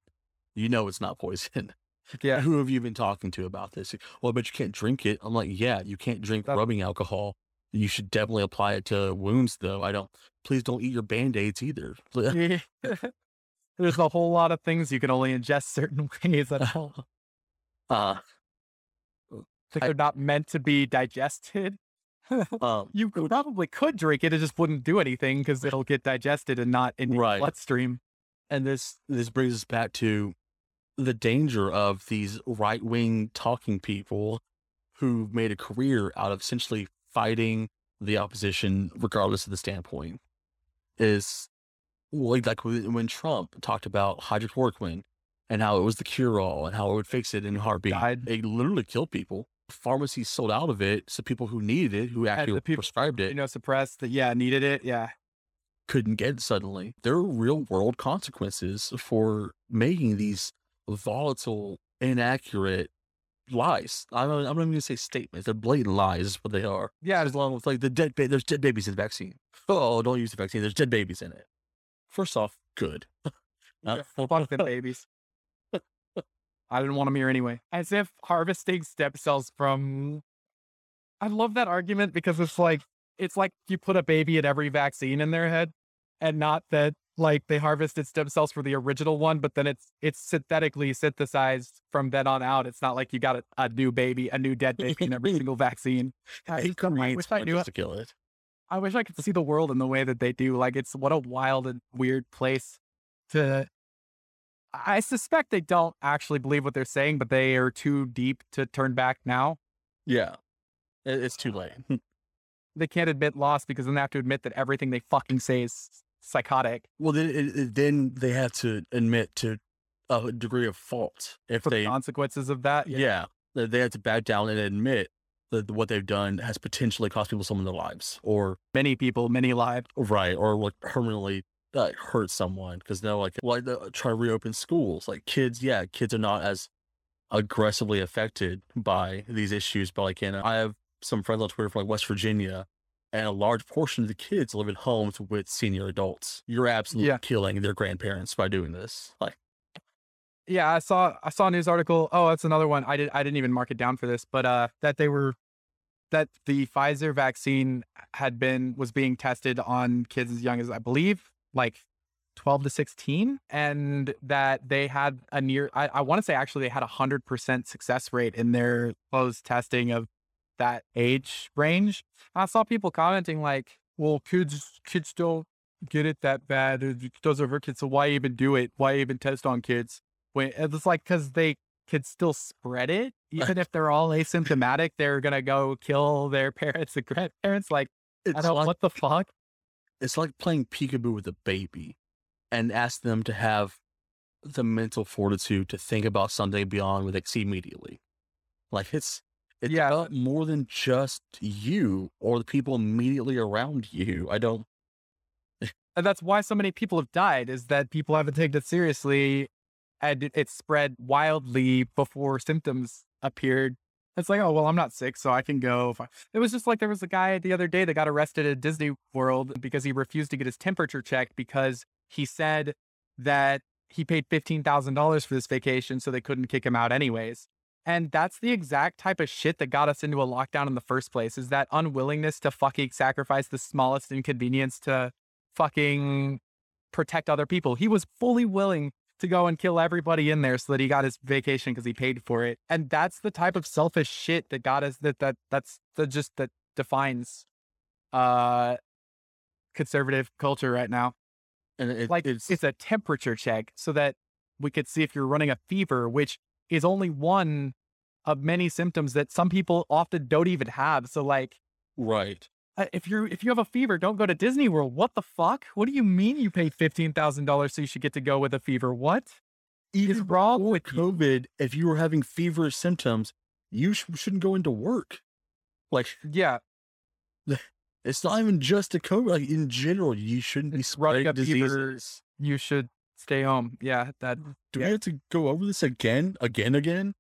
You know, it's not poison. Yeah. Who have you been talking to about this? Well, but you can't drink it. I'm like, yeah, you can't drink That- rubbing alcohol. You should definitely apply it to wounds, though. I don't. Please don't eat your band aids either. There's a whole lot of things you can only ingest certain ways. at all. uh, I- they're not meant to be digested. um, You probably could drink it. It just wouldn't do anything because it'll get digested and not in your Right. bloodstream. and this this brings us back to the danger of these right wing talking people who made a career out of essentially fighting the opposition, regardless of the standpoint. Is like when Trump talked about hydrochloroquine and how it was the cure all and how it would fix it in a heartbeat. Died. It literally killed people. Pharmacies sold out of it, so people who needed it, who actually people- prescribed it, You know, suppressed that. Yeah, needed it. Yeah. couldn't get it suddenly. There are real world consequences for making these volatile, inaccurate lies. I'm not, I'm not even gonna say statements. They're blatant lies. Is what they are. Yeah. As long with like the dead, ba- there's dead babies in the vaccine. Oh, don't use the vaccine. There's dead babies in it. First off, good. Uh, Fuck them babies. I didn't want them here anyway. As if harvesting stem cells from. I love that argument because it's like it's like you put a baby at every vaccine in their head, and not that like they harvested stem cells for the original one, but then it's it's synthetically synthesized from then on out. It's not like you got a, a new baby, a new dead baby in every single vaccine. I creates wish I knew to kill it. I wish I could see the world in the way that they do. Like it's what a wild and weird place to I suspect they don't actually believe what they're saying, but they are too deep to turn back now. Yeah, it's too late. They can't admit loss because then they have to admit that everything they fucking say is psychotic. well, then it, it, then they have to admit to a degree of fault if For the they consequences of that. yeah, they they have to back down and admit that what they've done has potentially cost people some of their lives or Many people, many lives. right or like permanently uh, hurt someone because they're like like the, try to reopen schools like kids yeah kids are not as aggressively affected by these issues but like in i have some friends on twitter from like west virginia and a large portion of the kids live in homes with senior adults you're absolutely Yeah. killing their grandparents by doing this like Yeah, I saw I saw a news article. Oh, that's another one. I did I didn't even mark it down for this, but uh that they were that the Pfizer vaccine had been was being tested on kids as young as I believe like 12 to 16 and that they had a near I, I want to say actually they had a 100% success rate in their closed testing of that age range. I saw people commenting like, "Well, kids kids don't get it that bad. It doesn't hurt kids, so why even do it? Why even test on kids?" When it's like because they could still spread it, even if they're all asymptomatic, they're gonna go kill their parents and grandparents. Like, it's I don't like what the fuck. It's like playing peekaboo with a baby and ask them to have the mental fortitude to think about something beyond with X immediately. Like it's It's Yeah. about more than just you or the people immediately around you. I don't. And that's why so many people have died is that people haven't taken it seriously and it, it spread wildly before symptoms appeared. It's like, oh, well, I'm not sick, so I can go. It was just like there was a guy the other day that got arrested at Disney World because he refused to get his temperature checked because he said that he paid $15,000 for this vacation, so they couldn't kick him out anyways. And that's the exact type of shit that got us into a lockdown in the first place is that unwillingness to fucking sacrifice the smallest inconvenience to fucking protect other people. He was fully willing to go and kill everybody in there so that he got his vacation because he paid for it. And that's the type of selfish shit that got us that that that's the just that defines uh conservative culture right now. And it, Like it's, it's, a temperature check so that we could see if you're running a fever, which is only one of many symptoms that some people often don't even have. So like right. Uh, if you're if you have a fever, don't go to Disney World. What the fuck? What do you mean you paid fifteen thousand dollars so you should get to go with a fever? What Even wrong before with you? COVID, if you were having feverish symptoms, you sh- shouldn't go into work. Like Yeah, it's not even just a COVID. Like in general, you shouldn't be spreading diseases. you should stay home. Yeah, that Do Yeah. we have to go over this again, again, again?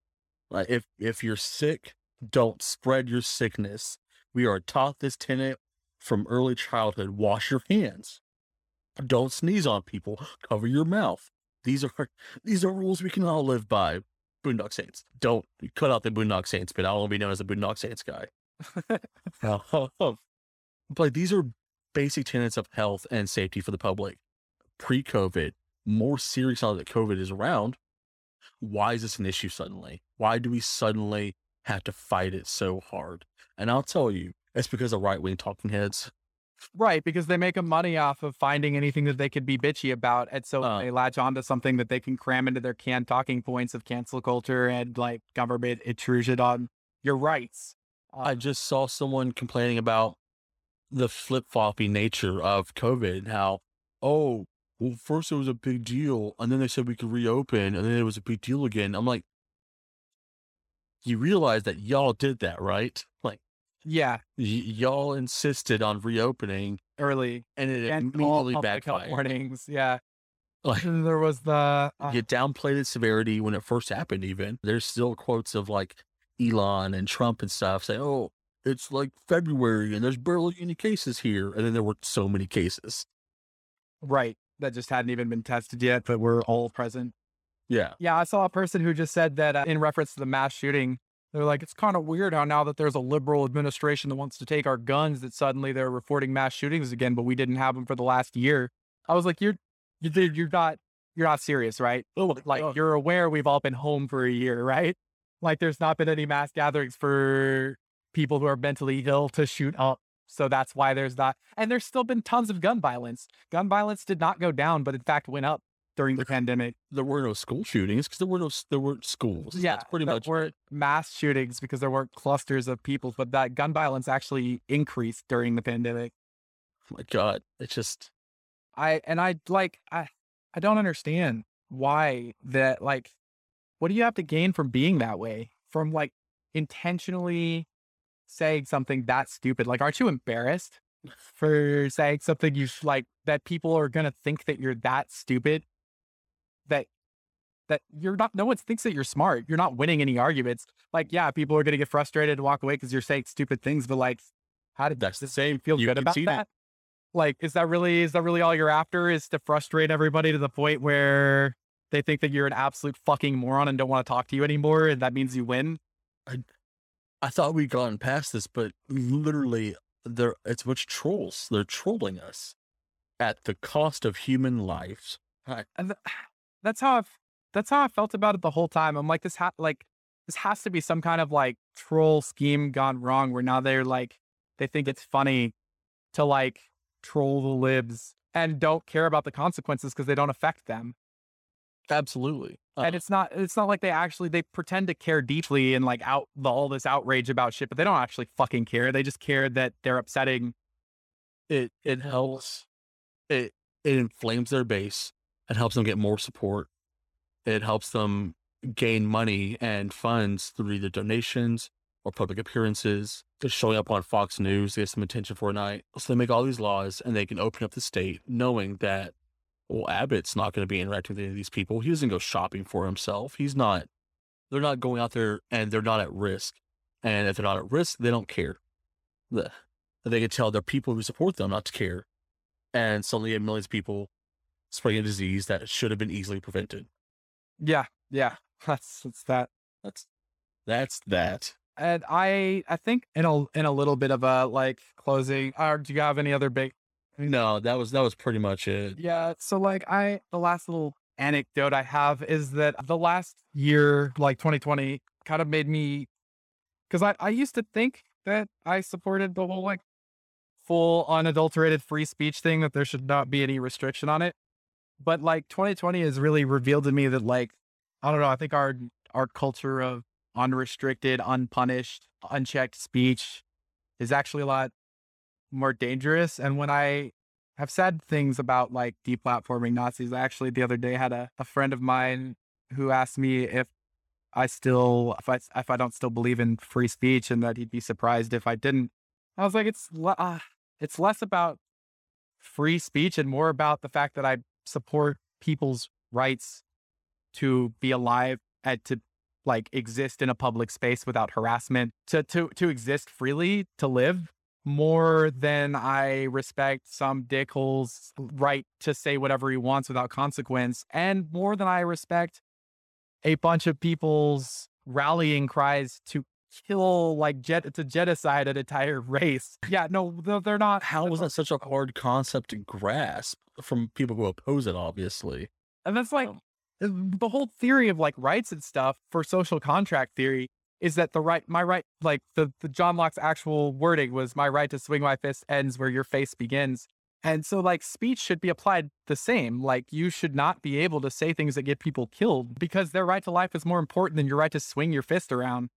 Like if if you're sick, don't spread your sickness. We are taught this tenet from early childhood. Wash your hands. Don't sneeze on people. Cover your mouth. These are these are rules we can all live by. Boondock Saints. Don't cut out the Boondock Saints, but I'll only be known as the Boondock Saints guy. but these are basic tenets of health and safety for the public. Pre-COVID, more serious now that COVID is around. Why is this an issue suddenly? Why do we suddenly have to fight it so hard? And I'll tell you, it's because of right wing talking heads. right because they make a money off of finding anything that they could be bitchy about, and so Uh. they latch onto something that they can cram into their canned talking points of cancel culture and like government intrusion on your rights. I just saw someone complaining about the flip floppy nature of COVID and how, oh, well, first it was a big deal, and then they said we could reopen, and then it was a big deal again. I'm like, you realize that y'all did that, right? Like, Yeah, y- y'all insisted on reopening, early and it and all immediately public health backfired. warnings. Yeah, Like, And there was the uh, you downplayed its severity when it first happened, even. There's still quotes of like Elon and Trump and stuff saying, oh, it's like February and there's barely any cases here. And then there were so many cases. right that just hadn't even been tested yet, but were all present. Yeah. Yeah, I saw a person who just said that uh, in reference to the mass shooting, they're like, it's kind of weird how now that there's a liberal administration that wants to take our guns, that suddenly they're reporting mass shootings again, but we didn't have them for the last year. I was like, you're, you dude, you're not, you're not serious, right? Oh, Like, you're aware we've all been home for a year, right? Like, there's not been any mass gatherings for people who are mentally ill to shoot up. So that's why there's not, and there's still been tons of gun violence. Gun violence did not go down, but in fact went up during the pandemic. there were no school shootings because there were no there weren't schools. Yeah, That's pretty there much weren't mass shootings because there weren't clusters of people, but that gun violence actually increased during the pandemic. oh my God. It's just I and I like I I don't understand why that like what do you have to gain from being that way? From like intentionally saying something that stupid? Like aren't you embarrassed for saying something you like that people are going to think that you're that stupid? That that you're not no one thinks that you're smart. You're not winning any arguments. Like yeah, people are going to get frustrated and walk away cuz you're saying stupid things, but like how did that's the same. feel You good about see that? Like, is that really is that really all you're after? Is to frustrate everybody to the point where they think that you're an absolute fucking moron and don't want to talk to you anymore, and that means you win? I I thought we'd gotten past this, but literally, there it's of trolls. They're trolling us at the cost of human lives. I, And th- that's how I've that's how I felt about it the whole time. I'm like, this ha- like this has to be some kind of like troll scheme gone wrong, where now they're like they think it's funny to like troll the libs and don't care about the consequences because they don't affect them. absolutely. Uh, and it's not it's not like they actually they pretend to care deeply and like out the, all this outrage about shit but they don't actually fucking care they just care that they're upsetting it it helps. It it inflames their base. It helps them get more support. It helps them gain money and funds through either donations or public appearances, just showing up on Fox News to get some attention for a night. So they make all these laws and they can open up the state knowing that, well, Abbott's not going to be interacting with any of these people. He doesn't go shopping for himself. He's not, they're not going out there and they're not at risk. And if they're not at risk, they don't care. The- They can tell their people who support them not to care. And suddenly you have millions of people spreading a disease that should have been easily prevented. Yeah, yeah. That's that's that. That's that's that. And I I think in a in a little bit of a like closing. Or do you have any other big? No, that was that was pretty much it. Yeah. So like I the last little anecdote I have is that the last year, like 2020, kind of made me because I I used to think that I supported the whole like full unadulterated free speech thing that there should not be any restriction on it. But like 2020 has really revealed to me that like I don't know, I think our our culture of unrestricted, unpunished, unchecked speech is actually a lot more dangerous. And when I have said things about like deplatforming Nazis, I actually the other day had a, a friend of mine who asked me if I still if I if I don't still believe in free speech and that he'd be surprised if I didn't. I was like, it's le- uh, it's less about free speech and more about the fact that I support people's rights to be alive and to like exist in a public space without harassment, to to to exist freely, to live more than I respect some dickhole's right to say whatever he wants without consequence, and more than I respect a bunch of people's rallying cries to kill like jet to genocide an entire race. Yeah, no, they're- not. How was that such a hard concept to grasp from people who oppose it? Obviously, And that's like the whole theory of like rights and stuff for social contract theory is that the right, my right, like the, the John Locke's actual wording was my right to swing my fist ends where your face begins. And so like speech should be applied the same. Like you should not be able to say things that get people killed because their right to life is more important than your right to swing your fist around.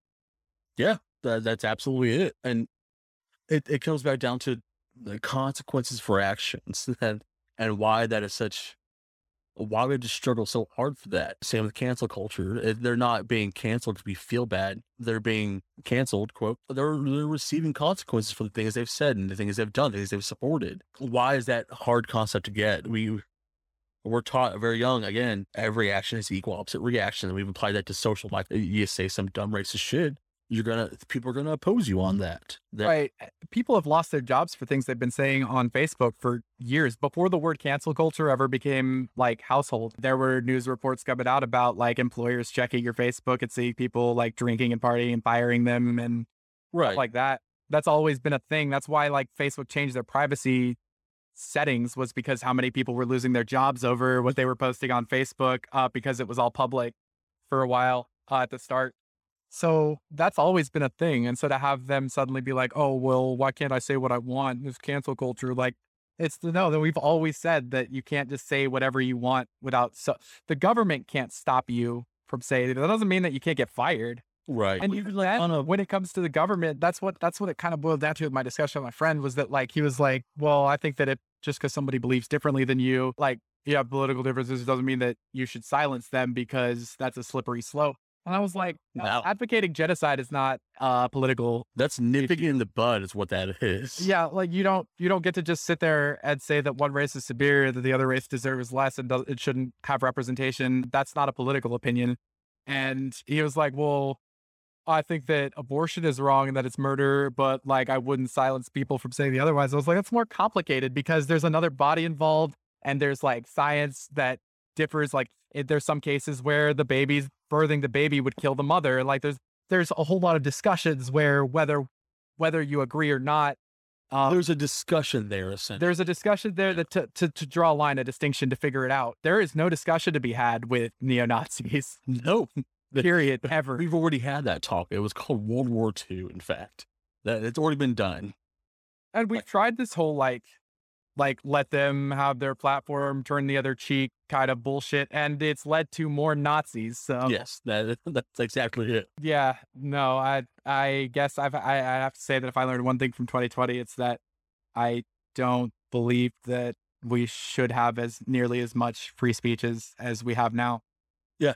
Yeah, that, that's absolutely it. And it it comes back down to the consequences for actions and and why that is such. Why we just struggle so hard for that? Same with cancel culture. They're not being canceled because we feel bad. They're being canceled, quote. They're, they're receiving consequences for the things they've said and the things they've done, the things they've supported. Why is that hard concept to get? We we're taught very young again every action is equal opposite reaction and we've applied that to social life you say some dumb racist shit you're gonna people are gonna oppose you on that, that Right. Uh, People have lost their jobs for things they've been saying on Facebook for years. Before the word cancel culture ever became like household, there were news reports coming out about like employers checking your Facebook and seeing people like drinking and partying and firing them and right like that. That's always been a thing. That's why like Facebook changed their privacy settings was because how many people were losing their jobs over what they were posting on Facebook uh, because it was all public for a while uh, at the start. So that's always been a thing. And so to have them suddenly be like, oh, well, why can't I say what I want? This cancel culture, like, it's the no, that we've always said that you can't just say whatever you want without so the government can't stop you from saying it. That doesn't mean that you can't get fired. right And even then, on a- when it comes to the government, that's what that's what it kind of boiled down to with my discussion with my friend was that like he was like, well, I think that it just because somebody believes differently than you, like you have political differences, doesn't mean that you should silence them because that's a slippery slope. And I was like, Wow. advocating genocide is not uh political. that's nipping in the bud is what that is Yeah, like you don't you don't get to just sit there and say that one race is superior, that the other race deserves less, and does, it shouldn't have representation. That's not a political opinion. And he was like, well. I think that abortion is wrong and that it's murder, but like I wouldn't silence people from saying the otherwise. I was like, that's more complicated because there's another body involved and there's like science that differs. Like it, there's some cases where the baby's birthing the baby would kill the mother. Like there's there's a whole lot of discussions where whether whether you agree or not, uh, there's a discussion there essentially there's a discussion there that to, to to draw a line, a distinction to figure it out. There is no discussion to be had with neo Nazis. no Period. Ever. we've already had that talk it was called world war ii in fact that it's already been done And we've tried this whole like, like let them have their platform, turn the other cheek kind of bullshit, and it's led to more Nazis. So yes that that's exactly it yeah, no, I I guess I've I, I have to say that if I learned one thing from 2020, it's that I don't believe that we should have as nearly as much free speech as as we have now. Yeah.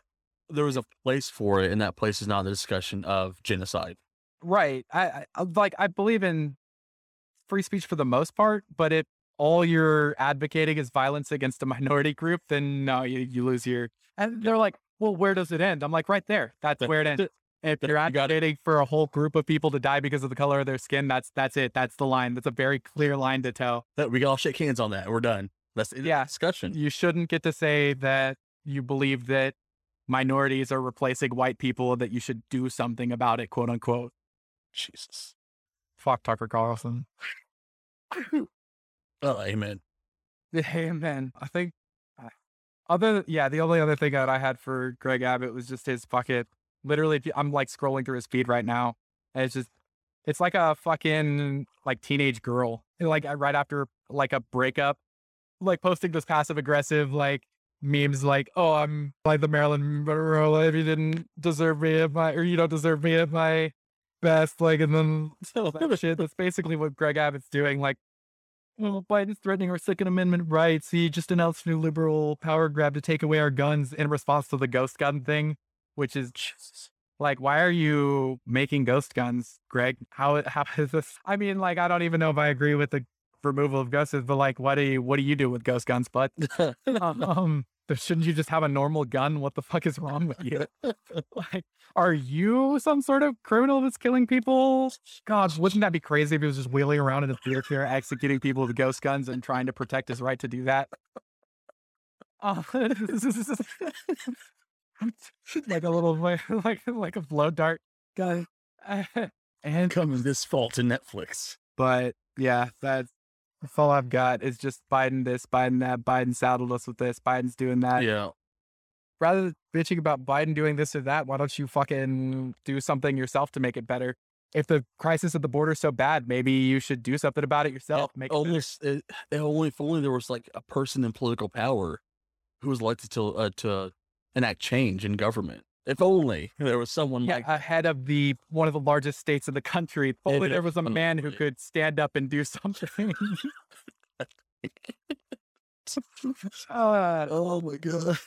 There was a place for it and that place is not the discussion of genocide right. I, I like I believe in free speech for the most part, but if all you're advocating is violence against a minority group, then no, you, you lose your. And they're like, well, where does it end? I'm like, right there. That's where it ends. If you're you got it. advocating for a whole group of people to die because of the color of their skin, that's that's it. That's the line. That's a very clear line to tell. That we can all shake hands on that. We're done. That's the the Yeah. discussion. You shouldn't get to say that you believe that minorities are replacing white people, that you should do something about it, quote unquote. Jesus. Fuck Tucker Carlson. Oh, amen. Man, I think uh, other yeah, the only other thing that I had for Greg Abbott was just his fucking literally. if you- I'm like scrolling through his feed right now, and it's just it's like a fucking like teenage girl, like right after like a breakup, like posting this passive aggressive like memes like, oh, I'm like the Marilyn Monroe, if you didn't deserve me at my or you don't deserve me at my best, like, and then all that shit. That's basically what Greg Abbott's doing, like. Well, Biden's threatening our Second Amendment rights. He just announced a new liberal power grab to take away our guns in response to the ghost gun thing, which is Jesus. like, why are you making ghost guns, Greg? How how is this? I mean, like, I don't even know if I agree with the removal of ghosts, but like, what do you what do you do with ghost guns, bud? um, shouldn't you just have a normal gun? What the fuck is wrong with you? like, are you some sort of criminal that's killing people? God, wouldn't that be crazy if he was just wheeling around in a wheelchair, executing people with ghost guns and trying to protect his right to do that? Uh, like a little like like, like a blow dart guy. and Coming this fall to Netflix. but yeah, that's that's all I've got. Is just Biden this, Biden that, Biden saddled us with this, Biden's doing that. Yeah. Rather than bitching about Biden doing this or that, why don't you fucking do something yourself to make it better? If the crisis at the border is so bad, maybe you should do something about it yourself. Make better. it, it only if only there was like a person in political power who was elected to uh, to enact change in government. If only there was someone yeah, like ahead of the one of the largest states in the country. If only there was a man who could stand up and do something. Uh, Oh my god.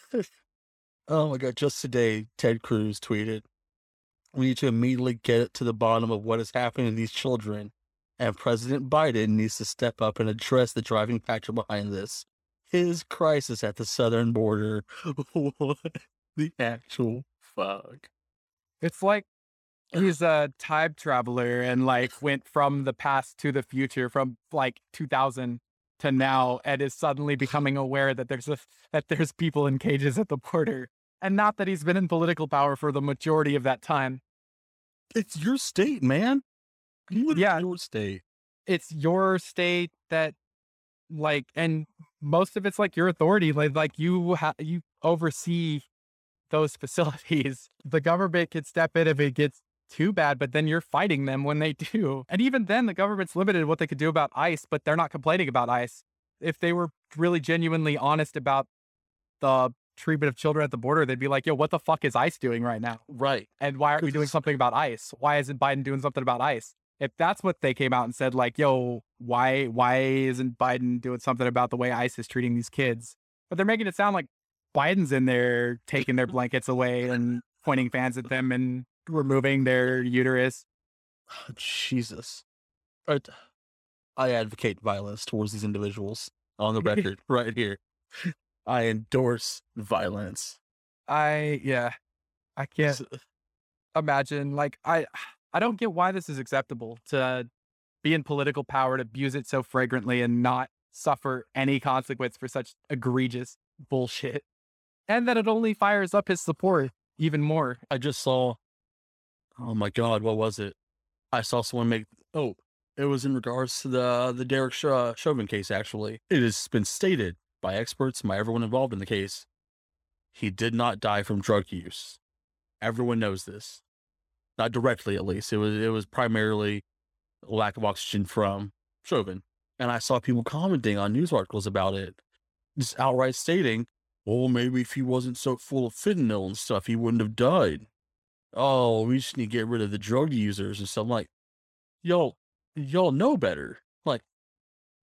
oh my god. Just today, Ted Cruz tweeted, We need to immediately get to the bottom of what is happening to these children. And President Biden needs to step up and address the driving factor behind this. His crisis at the southern border. what the actual fuck? It's like he's a time traveler and like went from the past to the future from like 2000 to now and is suddenly becoming aware that there's a, that there's people in cages at the border and not that he's been in political power for the majority of that time. It's your state, man. You Yeah. your state. It's your state that like and most of it's like your authority like like you ha- you oversee those facilities. The government can step in if it gets too bad, but then you're fighting them when they do. And even then, the government's limited what they could do about ICE, but they're not complaining about ICE. If they were really genuinely honest about the treatment of children at the border, they'd be like, yo, what the fuck is ICE doing right now? Right. And why aren't we doing something about ICE? Why isn't Biden doing something about ICE? If that's what they came out and said, like, yo, why why isn't Biden doing something about the way ICE is treating these kids? But they're making it sound like Biden's in there taking their blankets away and pointing fans at them and removing their uterus. Oh, Jesus. I, I advocate violence towards these individuals on the record right here. I endorse violence. I yeah. I can't uh imagine like I I don't get why this is acceptable to be in political power to abuse it so flagrantly and not suffer any consequence for such egregious bullshit. And that it only fires up his support even more. I just saw. Oh my God, what was it? I saw someone make. Oh, it was in regards to the the Derek Sh- Chauvin case. Actually, it has been stated by experts, by everyone involved in the case, he did not die from drug use. Everyone knows this, not directly at least. It was it was primarily lack of oxygen from Chauvin, and I saw people commenting on news articles about it, just outright stating, "Well, maybe if he wasn't so full of fentanyl and stuff, he wouldn't have died." oh, we just need to get rid of the drug users and stuff. I'm like, y'all, y'all know better. Like,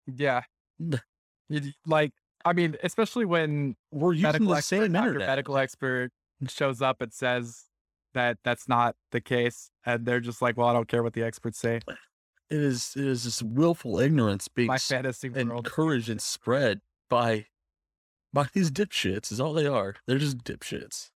Yeah. It- like I mean, especially when we're using medical the expert same internet. medical expert shows up and says that that's not the case, and they're just like, well, I don't care what the experts say. It is it is this willful ignorance being My fantasy world. encouraged and spread by by these dipshits is all they are. They're just dipshits.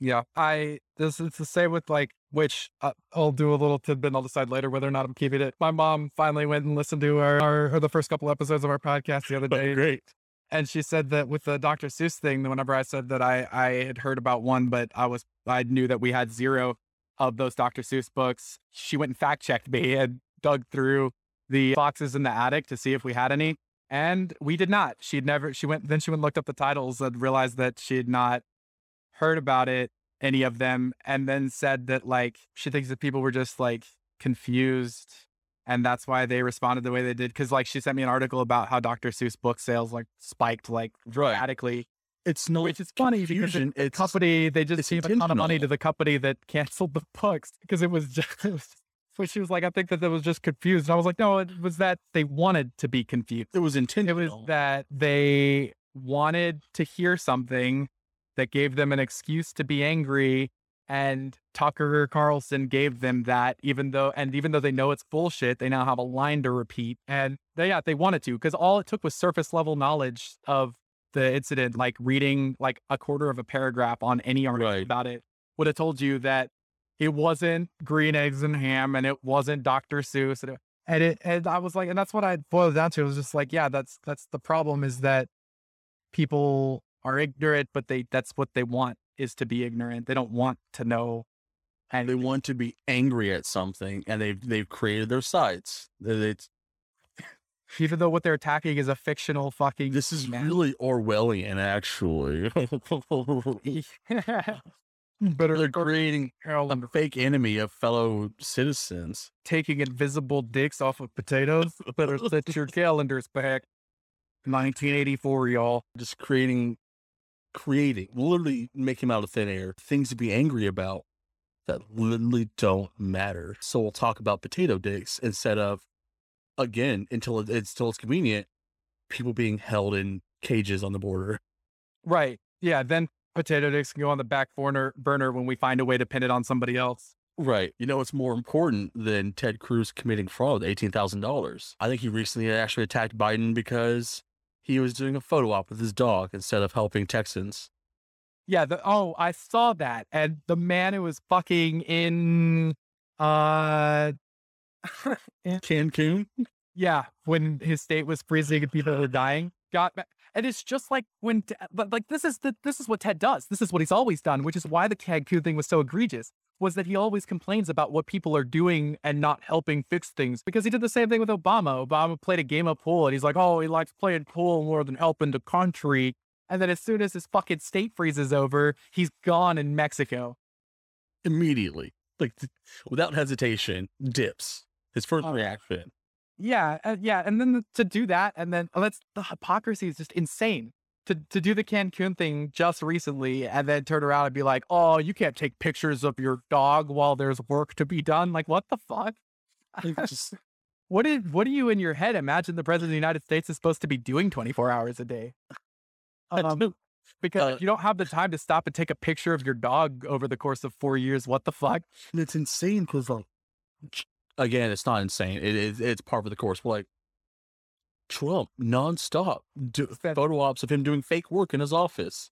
Yeah, I this is the same with like which uh, I'll do a little tidbit. and I'll decide later whether or not I'm keeping it. My mom finally went and listened to our, our the first couple episodes of our podcast the other day, Great. and she said that with the Dr. Seuss thing, whenever I said that I I had heard about one, but I was I knew that we had zero of those Dr. Seuss books. She went and fact checked me and dug through the boxes in the attic to see if we had any, and we did not. She'd never. She went then she went and looked up the titles and realized that she had not heard about it any of them and then said that like she thinks that people were just like confused and that's why they responded the way they did because like she sent me an article about how dr seuss book sales like spiked like Right. dramatically It's no which is funny because confusion. the It's company they just gave a ton of money to the company that canceled the books because it was just it was, but she was like i think that that was just confused and i was like no it was that they wanted to be confused it was intentional. it was that they wanted to hear something that gave them an excuse to be angry and Tucker Carlson gave them that even though and even though they know it's bullshit they now have a line to repeat and they yeah they wanted to because all it took was surface level knowledge of the incident like reading like a quarter of a paragraph on any article Right. about it would have told you that it wasn't green eggs and ham and it wasn't Dr. Seuss and it, and it and I was like and that's what I boiled down to it was just like yeah that's that's the problem is that people are ignorant but they that's what they want is to be ignorant they don't want to know and they want to be angry at something and they've they've created their sites. That It's even though what they're attacking is a fictional fucking this is man. really Orwellian actually. better They're creating a fake enemy of fellow citizens. taking invisible dicks off of potatoes better set your calendars back 1984 y'all Just creating creating, literally making out of thin air, things to be angry about that literally don't matter. So we'll talk about potato dicks instead of, again, until it, it's still it's convenient, people being held in cages on the border. right yeah then potato dicks can go on the back burner burner when we find a way to pin it on somebody else Right. You know what's more important than Ted Cruz committing fraud, eighteen thousand dollars? I think he recently actually attacked Biden because he was doing a photo op with his dog instead of helping Texans. Yeah, the oh, I saw that. And the man who was fucking in uh Cancun? yeah, when his state was freezing and people were dying, got and it's just like when but like this is the this is what Ted does. This is what he's always done, which is why the Cancun thing was so egregious. Was that he always complains about what people are doing and not helping fix things because he did the same thing with Obama. Obama played a game of pool and he's like, oh, he likes playing pool more than helping the country. And then as soon as his fucking state freezes over, he's gone in Mexico. Immediately. Like th- without hesitation, dips. His first Oh. reaction. Yeah, uh, yeah, and then the, to do that, and then that's the hypocrisy is just insane. To to do the Cancun thing just recently, and then turn around and be like, "Oh, you can't take pictures of your dog while there's work to be done." Like, what the fuck? Just What did what do you in your head imagine the president of the United States is supposed to be doing 24 hours a day? Um, because uh, you don't have the time to stop and take a picture of your dog over the course of four years. What the fuck? And it's insane because like again, it's not insane. It is it's part of the course. But like Trump nonstop do, photo ops of him doing fake work in his office.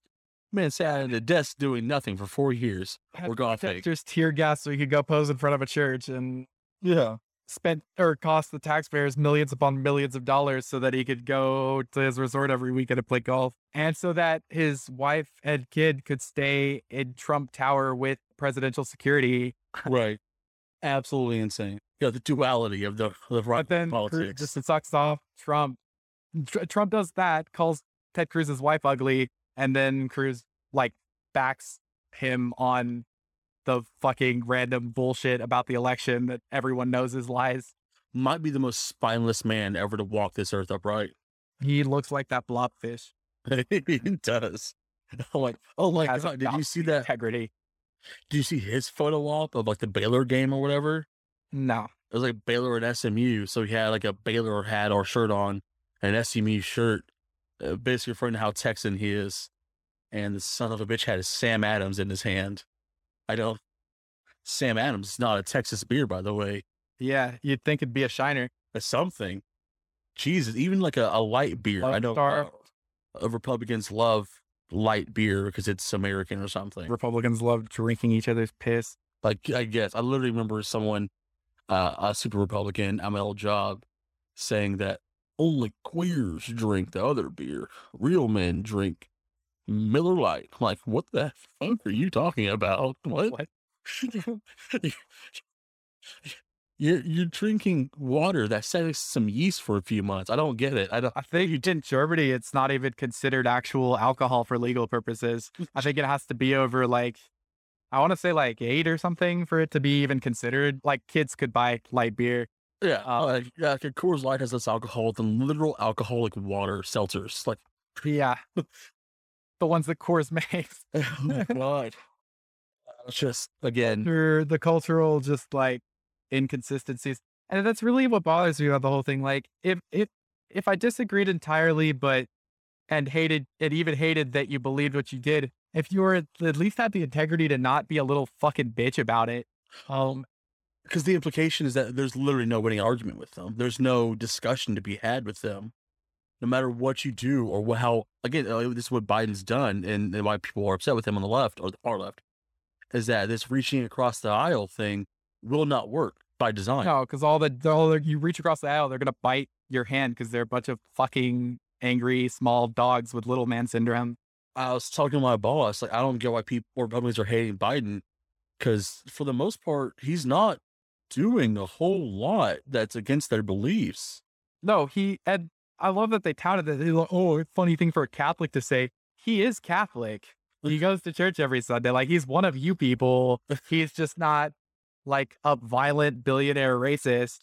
Man sat at a desk doing nothing for four years. We're gone fake. Just tear gas so he could go pose in front of a church and Yeah. spent or cost the taxpayers millions upon millions of dollars so that he could go to his resort every weekend to play golf. And so that his wife and kid could stay in Trump Tower with presidential security. Right. Absolutely insane. Yeah, the duality of the the right then politics. just sucks off Trump. Tr- Trump does that, calls Ted Cruz's wife ugly, and then Cruz like backs him on the fucking random bullshit about the election that everyone knows is lies. Might be the most spineless man ever to walk this earth upright. He looks like that blobfish. he does. I'm like, oh my Has god, did you see that? integrity? Do you see his photo op of like the Baylor game or whatever? No. It was like Baylor and SMU. So he had like a Baylor hat or shirt on, and an SMU shirt, uh, basically referring to how Texan he is. And the son of a bitch had his Sam Adams in his hand. I don't. Sam Adams is not a Texas beer, by the way. Yeah, you'd think it'd be a shiner. It's something. Jesus, even like a, a light beer. Lone I know Star. uh, Republicans love light beer because it's American or something. Republicans love drinking each other's piss. Like I guess I literally remember someone, uh, a super Republican old job, saying that only queers drink the other beer. Real men drink Miller Lite. Like, what the fuck are you talking about? What? What? you're you're drinking water that sat some yeast for a few months. I don't get it. I don't. I think in Germany, it's not even considered actual alcohol for legal purposes. I think it has to be over like, I want to say like eight or something for it to be even considered. Like kids could buy light beer. Yeah, Uh, uh, yeah. Like Coors Light has less alcohol than literal alcoholic water seltzers. Like, Yeah. the ones that Coors makes. oh my god. It's just again, the cultural just like inconsistencies. And that's really what bothers me about the whole thing. Like if if if I disagreed entirely but and hated and even hated that you believed what you did, if you were at least had the integrity to not be a little fucking bitch about it. Um because the implication is that there's literally no winning argument with them. There's no discussion to be had with them, no matter what you do or how. Again, uh, this is what Biden's done, and, and why people are upset with him on the left or the far left, is that this reaching across the aisle thing will not work by design. no, because all the all the, you reach across the aisle, they're gonna bite your hand because they're a bunch of fucking angry small dogs with little man syndrome. I was talking to my boss, like I don't get why people or Republicans are hating Biden, because for the most part, he's not doing a whole lot that's against their beliefs. No, he and I love that they touted that. They're like, oh, funny thing for a Catholic to say. He is Catholic. He goes to church every Sunday. Like he's one of you people. He's just not like a violent billionaire racist.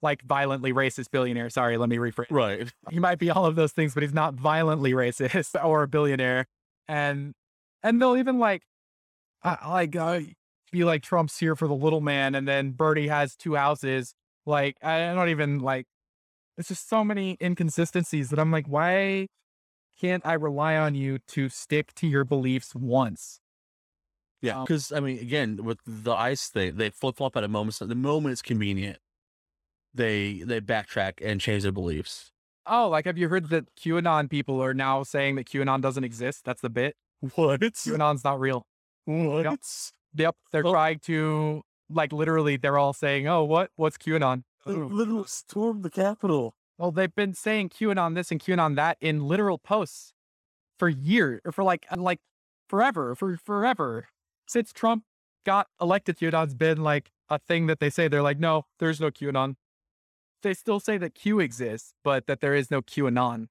Like violently racist billionaire. Sorry, let me rephrase. Right. He might be all of those things, but he's not violently racist or a billionaire. And and they'll even like, uh, like uh, be like Trump's here for the little man, and then Bernie has two houses. Like I don't even like. It's just so many inconsistencies that I'm like, why can't I rely on you to stick to your beliefs once? Yeah, Um, because I mean, again, with the ice thing, they flip flop at a moment. So the moment it's convenient, they they backtrack and change their beliefs. Oh, like have you heard that QAnon people are now saying that QAnon doesn't exist? That's the bit. What? QAnon's not real. What? Yep, they're Oh. trying to like literally. They're all saying, "Oh, what? What's QAnon?" Little storm the Capitol. Well, they've been saying QAnon this and QAnon that in literal posts for years, or for like uh, like forever, for forever since Trump got elected. QAnon's been like a thing that they say. They're like, no, there's no QAnon. They still say that Q exists, but that there is no QAnon.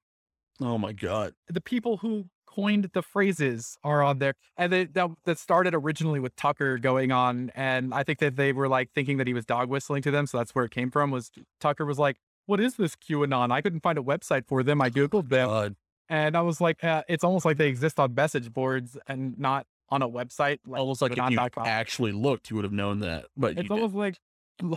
Oh my god. The people who coined the phrases are on there, and they, that that started originally with Tucker going on, and I think that they were like thinking that he was dog whistling to them, so that's where it came from. Was Tucker was like, "What is this QAnon?" I couldn't find a website for them. I googled them, God. and I was like, uh, "It's almost like they exist on message boards and not on a website." Like, Almost like if you actually looked, you would have known that. But It's almost like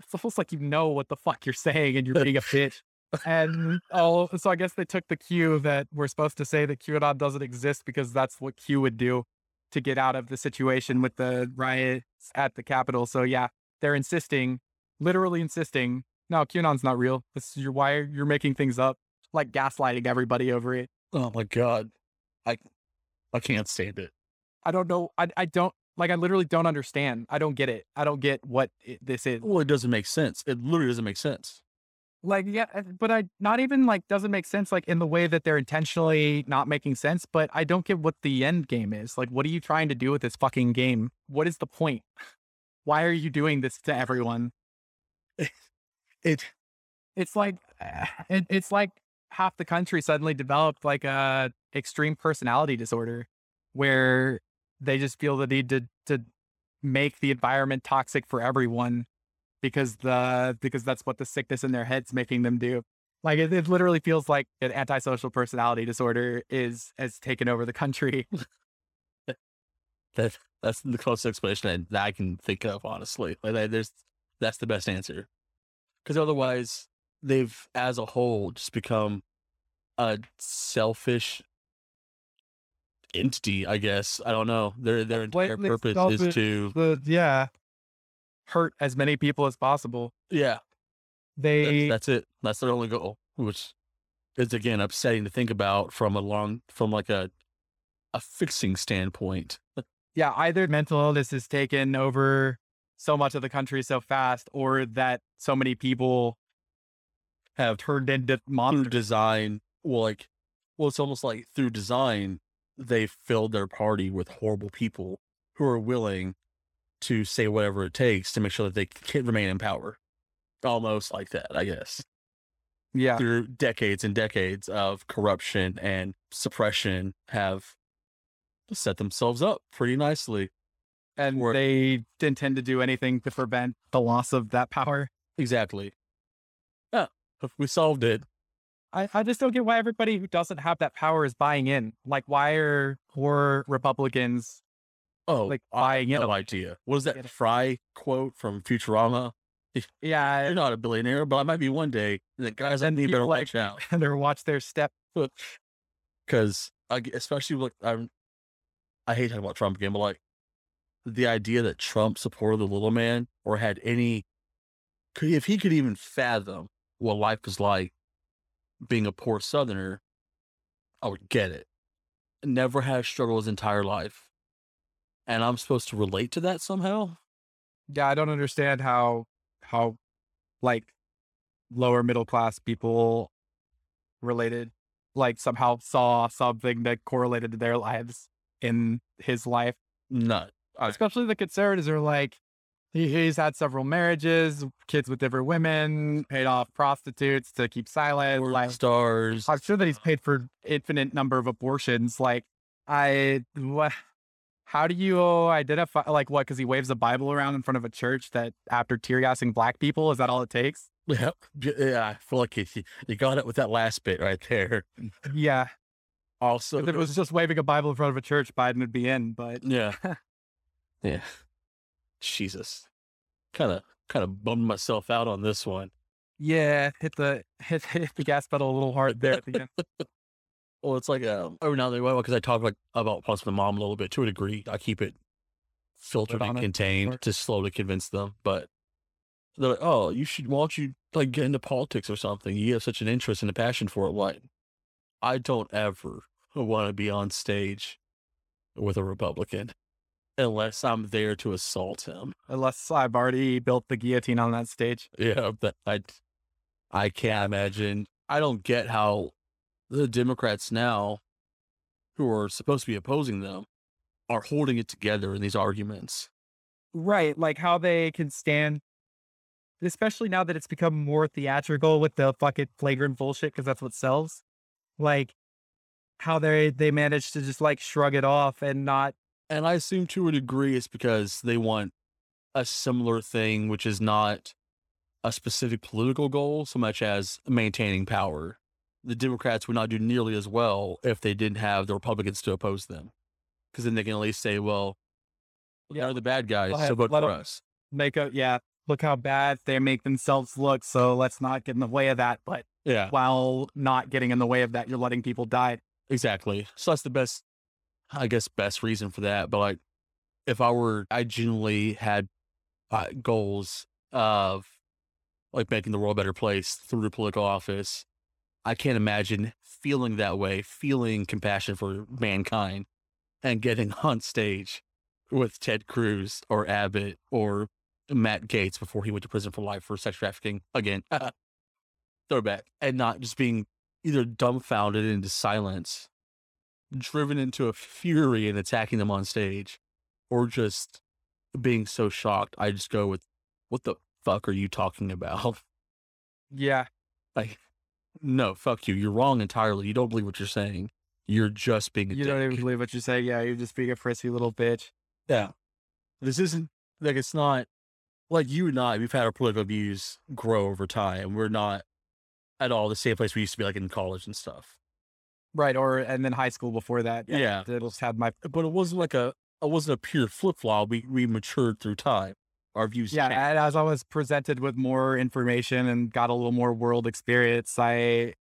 it's almost like you know what the fuck you're saying and you're being a bitch. And oh, so I guess they took the cue that we're supposed to say that QAnon doesn't exist because that's what Q would do to get out of the situation with the riots at the Capitol. So yeah, they're insisting, literally insisting, no, QAnon's not real. This is your why you're making things up, like gaslighting everybody over it. oh my god. I I can't stand it. I don't know. I I don't like. I literally don't understand. I don't get it. I don't get what it, this is. Well, it doesn't make sense. It literally doesn't make sense. like yeah uh, but i not even like doesn't make sense like in the way that they're intentionally not making sense but i don't get what the end game is like what are you trying to do with this fucking game what is the point why are you doing this to everyone It it's like it, it's like half the country suddenly developed like a extreme personality disorder where they just feel the need to to make the environment toxic for everyone because the because that's what the sickness in their heads making them do like it, it literally feels like an antisocial personality disorder is has taken over the country that that's the closest explanation I- that I can think of, honestly. Like that- there's that's the best answer. Because otherwise, they've as a whole just become a selfish, entity, I guess. I don't know. Their their entire purpose is to The yeah, hurt as many people as possible. yeah. They That's, that's it. That's their only goal, which is again upsetting to think about from a long from like a a fixing standpoint. yeah, either mental illness has taken over so much of the country so fast, or that so many people have turned into through design, well, like, well, it's almost like through design, they filled their party with horrible people who are willing to say whatever it takes to make sure that they can remain in power. Almost like that, I guess. Yeah, Through decades and decades of corruption and suppression, have set themselves up pretty nicely. and or- they intend to do anything to prevent the loss of that power. Exactly. Yeah, we solved it. I, I just don't get why everybody who doesn't have that power is buying in. Like, why are poor Republicans Oh, like I buying have in? no idea. What is that Fry quote from Futurama? Yeah, You're not a billionaire, but I might be one day. The guys, I need better like, watch out and or watch their step. because, especially like I'm, I hate talking about Trump again, but like the idea that Trump supported the little man or had any, could if he could even fathom what life was like being a poor Southerner, I would get it. Never had a struggle his entire life, and I'm supposed to relate to that somehow. Yeah, I don't understand how how like lower middle class people related like somehow saw something that correlated to their lives in his life. Nut. I- Especially the conservatives are like he, he's had several marriages, kids with different women, paid off prostitutes to keep silent. Like stars. I'm sure that he's paid for infinite number of abortions. Like I what how do you identify like what because he waves a bible around in front of a church that after tear gassing black people is that all it takes Yeah, yeah. I feel like you, you got it with that last bit right there. Mm, yeah Also, if it was just waving a bible in front of a church biden would be in but yeah, yeah. Jesus, kind of, kind of bummed myself out on this one. yeah hit the hit, hit the gas pedal a little hard there at the end Well, it's like um, every now then, well, because I talk like about plus my mom a little bit to a degree. I keep it filtered and contained to slowly convince them. But they're like, "Oh, you should. Why don't you like get into politics or something? You have such an interest and a passion for it." Like, I don't ever want to be on stage with a Republican unless I'm there to assault him. unless i've already built the guillotine on that stage Yeah, but I, I can't imagine. I don't get how the Democrats now, who are supposed to be opposing them, are holding it together in these arguments. right like how they can stand especially now that it's become more theatrical with the fucking flagrant bullshit because that's what sells like how they they manage to just like shrug it off and not And I assume to a degree it's because they want a similar thing, which is not a specific political goal so much as maintaining power. The Democrats would not do nearly as well if they didn't have the Republicans to oppose them. Because then they can at least say, well, Yeah. they're the bad guys, ahead, so vote for us. make a yeah look how bad they make themselves look so let's not get in the way of that but Yeah. while not getting in the way of that you're letting people die Exactly. So that's the best, I guess, best reason for that. But like, if I were, I genuinely had uh, goals of like making the world a better place through political office. I can't imagine feeling that way, feeling compassion for mankind, and getting on stage with Ted Cruz or Abbott or Matt Gaetz before he went to prison for life for sex trafficking again. Throwback, and not just being either dumbfounded into silence, driven into a fury and attacking them on stage, or just being so shocked. I just go with, "What the fuck are you talking about?" yeah Like, no, fuck you. You're wrong entirely. You don't believe what you're saying. You're just being a you don't even believe what you're saying. yeah you're just being a frisky little bitch Yeah. This isn't like it's not like you and I, we've had our political views grow over time. We're not at all the same place we used to be like in college and stuff. Right or and then high school before that Yeah. I just had my But it wasn't like a it wasn't a pure flip flop. We we matured through time. Our views yeah changed. and as i was presented with more information and got a little more world experience i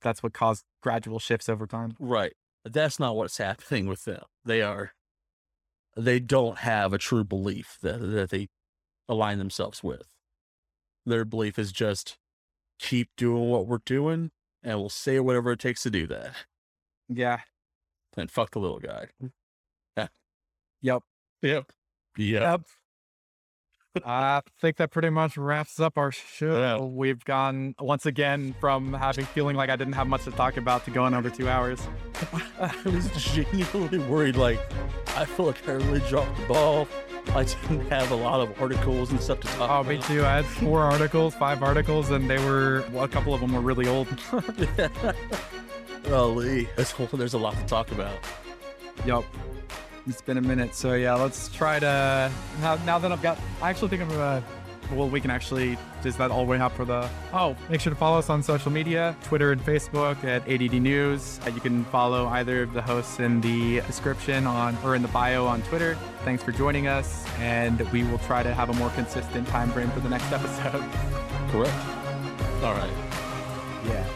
that's what caused gradual shifts over time Right. That's not what's happening with them. They are, they don't have a true belief that, that they align themselves with. Their belief is just keep doing what we're doing and we'll say whatever it takes to do that. Yeah. And fuck the little guy. Mm. Yep. Yep. Yep. Yep. I think that pretty much wraps up our show. Yeah. We've gone once again from having feeling like I didn't have much to talk about to going over two hours. I was genuinely worried. Like, I feel like I really dropped the ball. I didn't have a lot of articles and stuff to talk Oh, about. me too. I had four articles, five articles, and they were well, a couple of them were really old. Golly, there's, there's a lot to talk about. Yup. It's been a minute. So yeah, let's try to now, now that I've got I actually think I'm gonna well we can actually is that all we have for the oh make sure to follow us on social media twitter and facebook at add news Uh, you can follow either of the hosts in the description on or in the bio on twitter thanks for joining us and we will try to have a more consistent time frame for the next episode Correct. All right. yeah